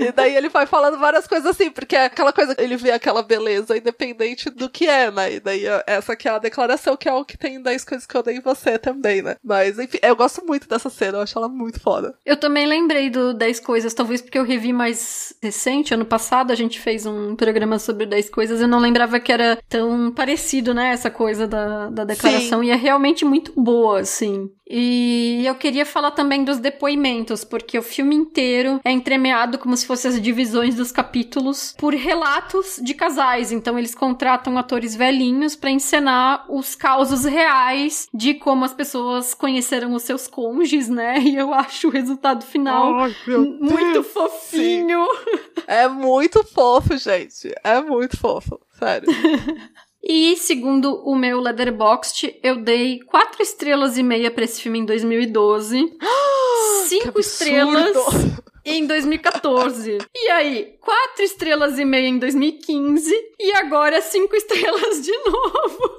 e daí ele vai falando várias coisas assim, porque é aquela coisa, ele vê aquela beleza independente do que é, né? E daí é- essa que é a declaração, que é o que tem 10 coisas que eu dei em você também, né? Mas enfim, eu gosto muito dessa cena, eu acho ela muito foda. Eu também lembrei do 10 coisas, talvez porque eu revi mais recente, ano passado a gente fez um programa sobre 10 coisas, eu não lembrava que era tão parecido, né, essa coisa da, da declaração, e é realmente muito boa, assim. E eu queria falar também dos depoimentos, porque o filme inteiro é entremeado como se fossem as divisões dos capítulos por relatos de casais. Então eles contratam atores velhinhos pra encenar os causos reais de como as pessoas conheceram os seus cônjuges, né? E eu acho o resultado final meu muito Deus, fofinho. É muito fofo, gente. É muito fofo, sério. [laughs] E segundo o meu Letterboxd, eu dei quatro estrelas e meia pra esse filme em 2012. [gasps] Que Cinco absurdo. estrelas [laughs] em 2014. E aí, quatro estrelas e meia em 2015 e agora cinco [laughs] estrelas de novo.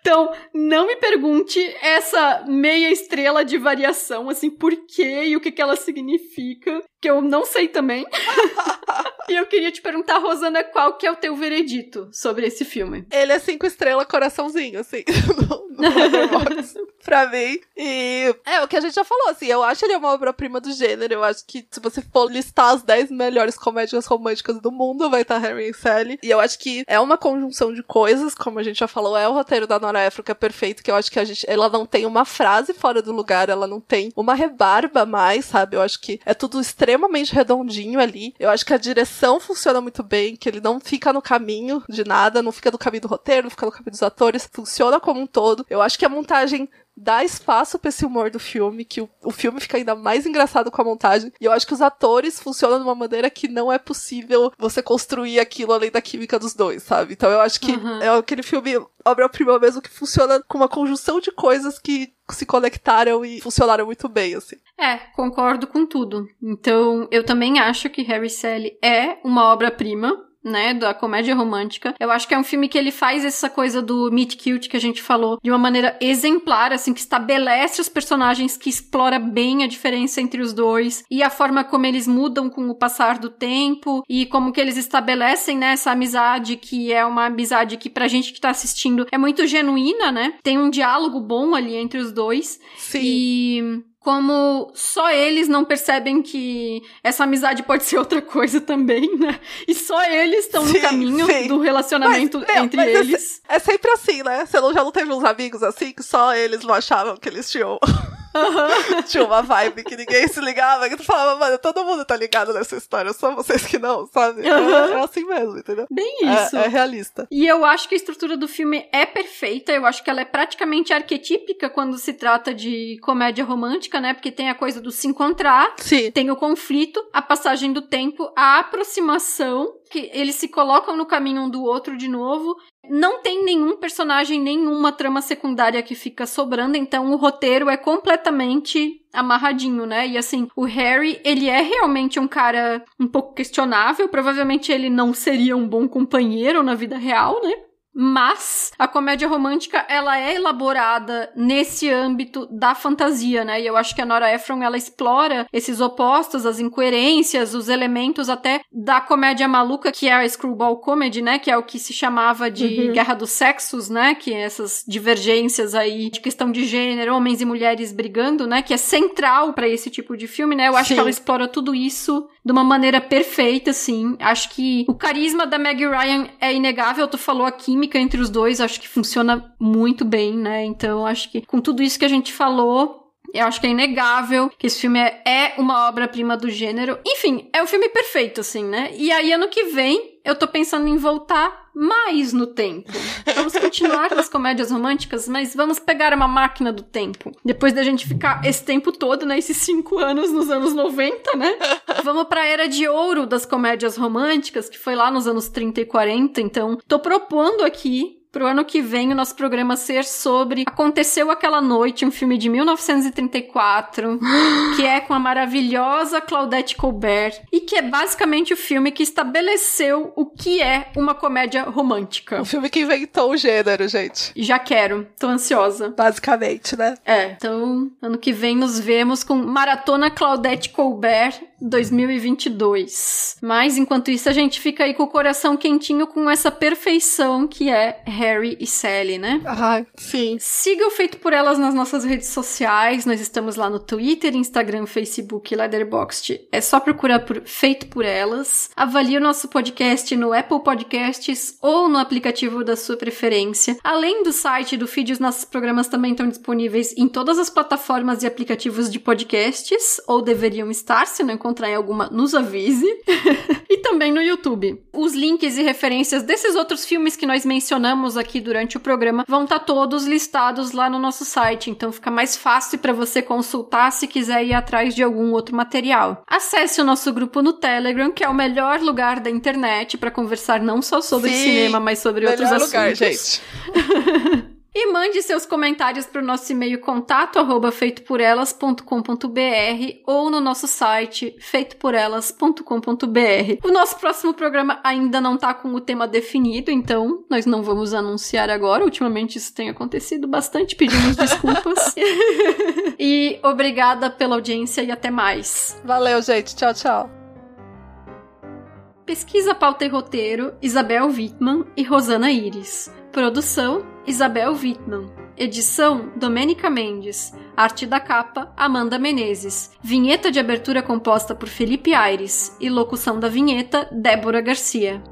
Então, não me pergunte essa meia estrela de variação, assim, por quê e o que, que ela significa, que eu não sei também. [laughs] e eu queria te perguntar, Rosana, qual que é o teu veredito sobre esse filme? Ele é cinco estrelas, coraçãozinho, assim, no, no Letterboxd, pra mim. E é o que a gente já falou, assim, eu acho ele uma obra-prima do gênero. Eu acho que se você for listar as 10 melhores comédias românticas do mundo, vai estar Harry e Sally. E eu acho que é uma conjunção de coisas, como a gente já falou, é o roteiro da Nora Ephron que é perfeito, que eu acho que a gente, ela não tem uma frase fora do lugar, ela não tem uma rebarba mais, sabe? Eu acho que é tudo extremamente redondinho ali. Eu acho que a direção funciona muito bem, que ele não fica no caminho de nada, não fica no caminho do roteiro, não fica no caminho dos atores, funciona como um todo. Eu acho que a montagem dá espaço pra esse humor do filme, que o, o filme fica ainda mais engraçado com a montagem. E eu acho que os atores funcionam de uma maneira que não é possível você construir aquilo além da química dos dois, sabe? Então eu acho que Uhum. é aquele filme obra-prima mesmo que funciona com uma conjunção de coisas que se conectaram e funcionaram muito bem, assim. É, concordo com tudo. Então, eu também acho que Harry Sally é uma obra-prima. Né, da comédia romântica. Eu acho que é um filme que ele faz essa coisa do meet cute que a gente falou de uma maneira exemplar, assim, que estabelece os personagens, que explora bem a diferença entre os dois e a forma como eles mudam com o passar do tempo e como que eles estabelecem, né, essa amizade que é uma amizade que pra gente que tá assistindo é muito genuína, né? Tem um diálogo bom ali entre os dois. Sim. E como só eles não percebem que essa amizade pode ser outra coisa também, né? E só eles estão no caminho sim. do relacionamento Mas, meu, entre mas eles. É, é sempre assim, né? Você não, já não teve uns amigos assim que só eles não achavam que eles tinham. [laughs] Tinha uma vibe que ninguém se ligava, que tu falava, mano, todo mundo tá ligado nessa história, só vocês que não, sabe? É, é assim mesmo, entendeu? Bem É- isso. É, realista. E eu acho que a estrutura do filme é perfeita, eu acho que ela é praticamente arquetípica quando se trata de comédia romântica, né? Porque tem a coisa do se encontrar, Sim. tem o conflito, a passagem do tempo, a aproximação, que eles se colocam no caminho um do outro de novo. Não tem nenhum personagem, nenhuma trama secundária que fica sobrando, então o roteiro é completamente amarradinho, né? E assim, o Harry, ele é realmente um cara um pouco questionável, provavelmente ele não seria um bom companheiro na vida real, né? Mas a comédia romântica, ela é elaborada nesse âmbito da fantasia, né? E eu acho que a Nora Ephron, ela explora esses opostos, as incoerências, os elementos até da comédia maluca, que é a screwball comedy, né? Que é o que se chamava de Uhum. guerra dos sexos, né? Que é essas divergências aí de questão de gênero, homens e mulheres brigando, né? Que é central pra esse tipo de filme, né? Eu acho Sim. que ela explora tudo isso de uma maneira perfeita, assim. Acho que o carisma da Meg Ryan é inegável. Tu falou a química entre os dois, acho que funciona muito bem, né? Então, acho que com tudo isso que a gente falou, eu acho que é inegável que esse filme é, é uma obra-prima do gênero. Enfim, é um filme perfeito, assim, né? E aí, ano que vem, eu tô pensando em voltar mais no tempo. Vamos continuar com as comédias românticas, mas vamos pegar uma máquina do tempo. Depois da gente ficar esse tempo todo, né? Esses cinco anos nos anos 90, né? Vamos pra era de ouro das comédias românticas, que foi lá nos anos 30 e 40. Então, tô propondo aqui pro ano que vem o nosso programa ser sobre Aconteceu Aquela Noite, um filme de 1934, [gasps] que é com a maravilhosa Claudette Colbert, e que é basicamente o filme que estabeleceu o que é uma comédia romântica. O filme que inventou o gênero, gente. Já quero, tô ansiosa. Basicamente, né? É, então ano que vem nos vemos com Maratona Claudette Colbert 2022. Mas enquanto isso a gente fica aí com o coração quentinho com essa perfeição que é Harry e Sally, né? Ai, sim. Siga o Feito por Elas nas nossas redes sociais. Nós estamos lá no Twitter, Instagram, Facebook e Letterboxd. É só procurar por Feito por Elas. Avalie o nosso podcast no Apple Podcasts ou no aplicativo da sua preferência. Além do site do feed, os nossos programas também estão disponíveis em todas as plataformas e aplicativos de podcasts, ou deveriam estar, se não encontrar em alguma, nos avise. [laughs] e também no YouTube. Os links e referências desses outros filmes que nós mencionamos aqui durante o programa vão estar todos listados lá no nosso site, então fica mais fácil para você consultar se quiser ir atrás de algum outro material. Acesse o nosso grupo no Telegram, que é o melhor lugar da internet para conversar não só sobre Sim, cinema, mas sobre outros assuntos. lugar, gente. [laughs] E mande seus comentários para o nosso e-mail contato arroba feitoporelas.com.br ou no nosso site feitoporelas.com.br. O nosso próximo programa ainda não tá com o tema definido, então nós não vamos anunciar agora. Ultimamente isso tem acontecido bastante, pedimos desculpas. [laughs] e obrigada pela audiência e até mais. Valeu, gente. Tchau, tchau. Pesquisa, pauta e roteiro, Isabel Wittmann e Rosana Iris. Produção, Isabel Wittmann. Edição, Domênica Mendes. Arte da capa, Amanda Menezes. Vinheta de abertura composta por Felipe Aires. E locução da vinheta, Débora Garcia.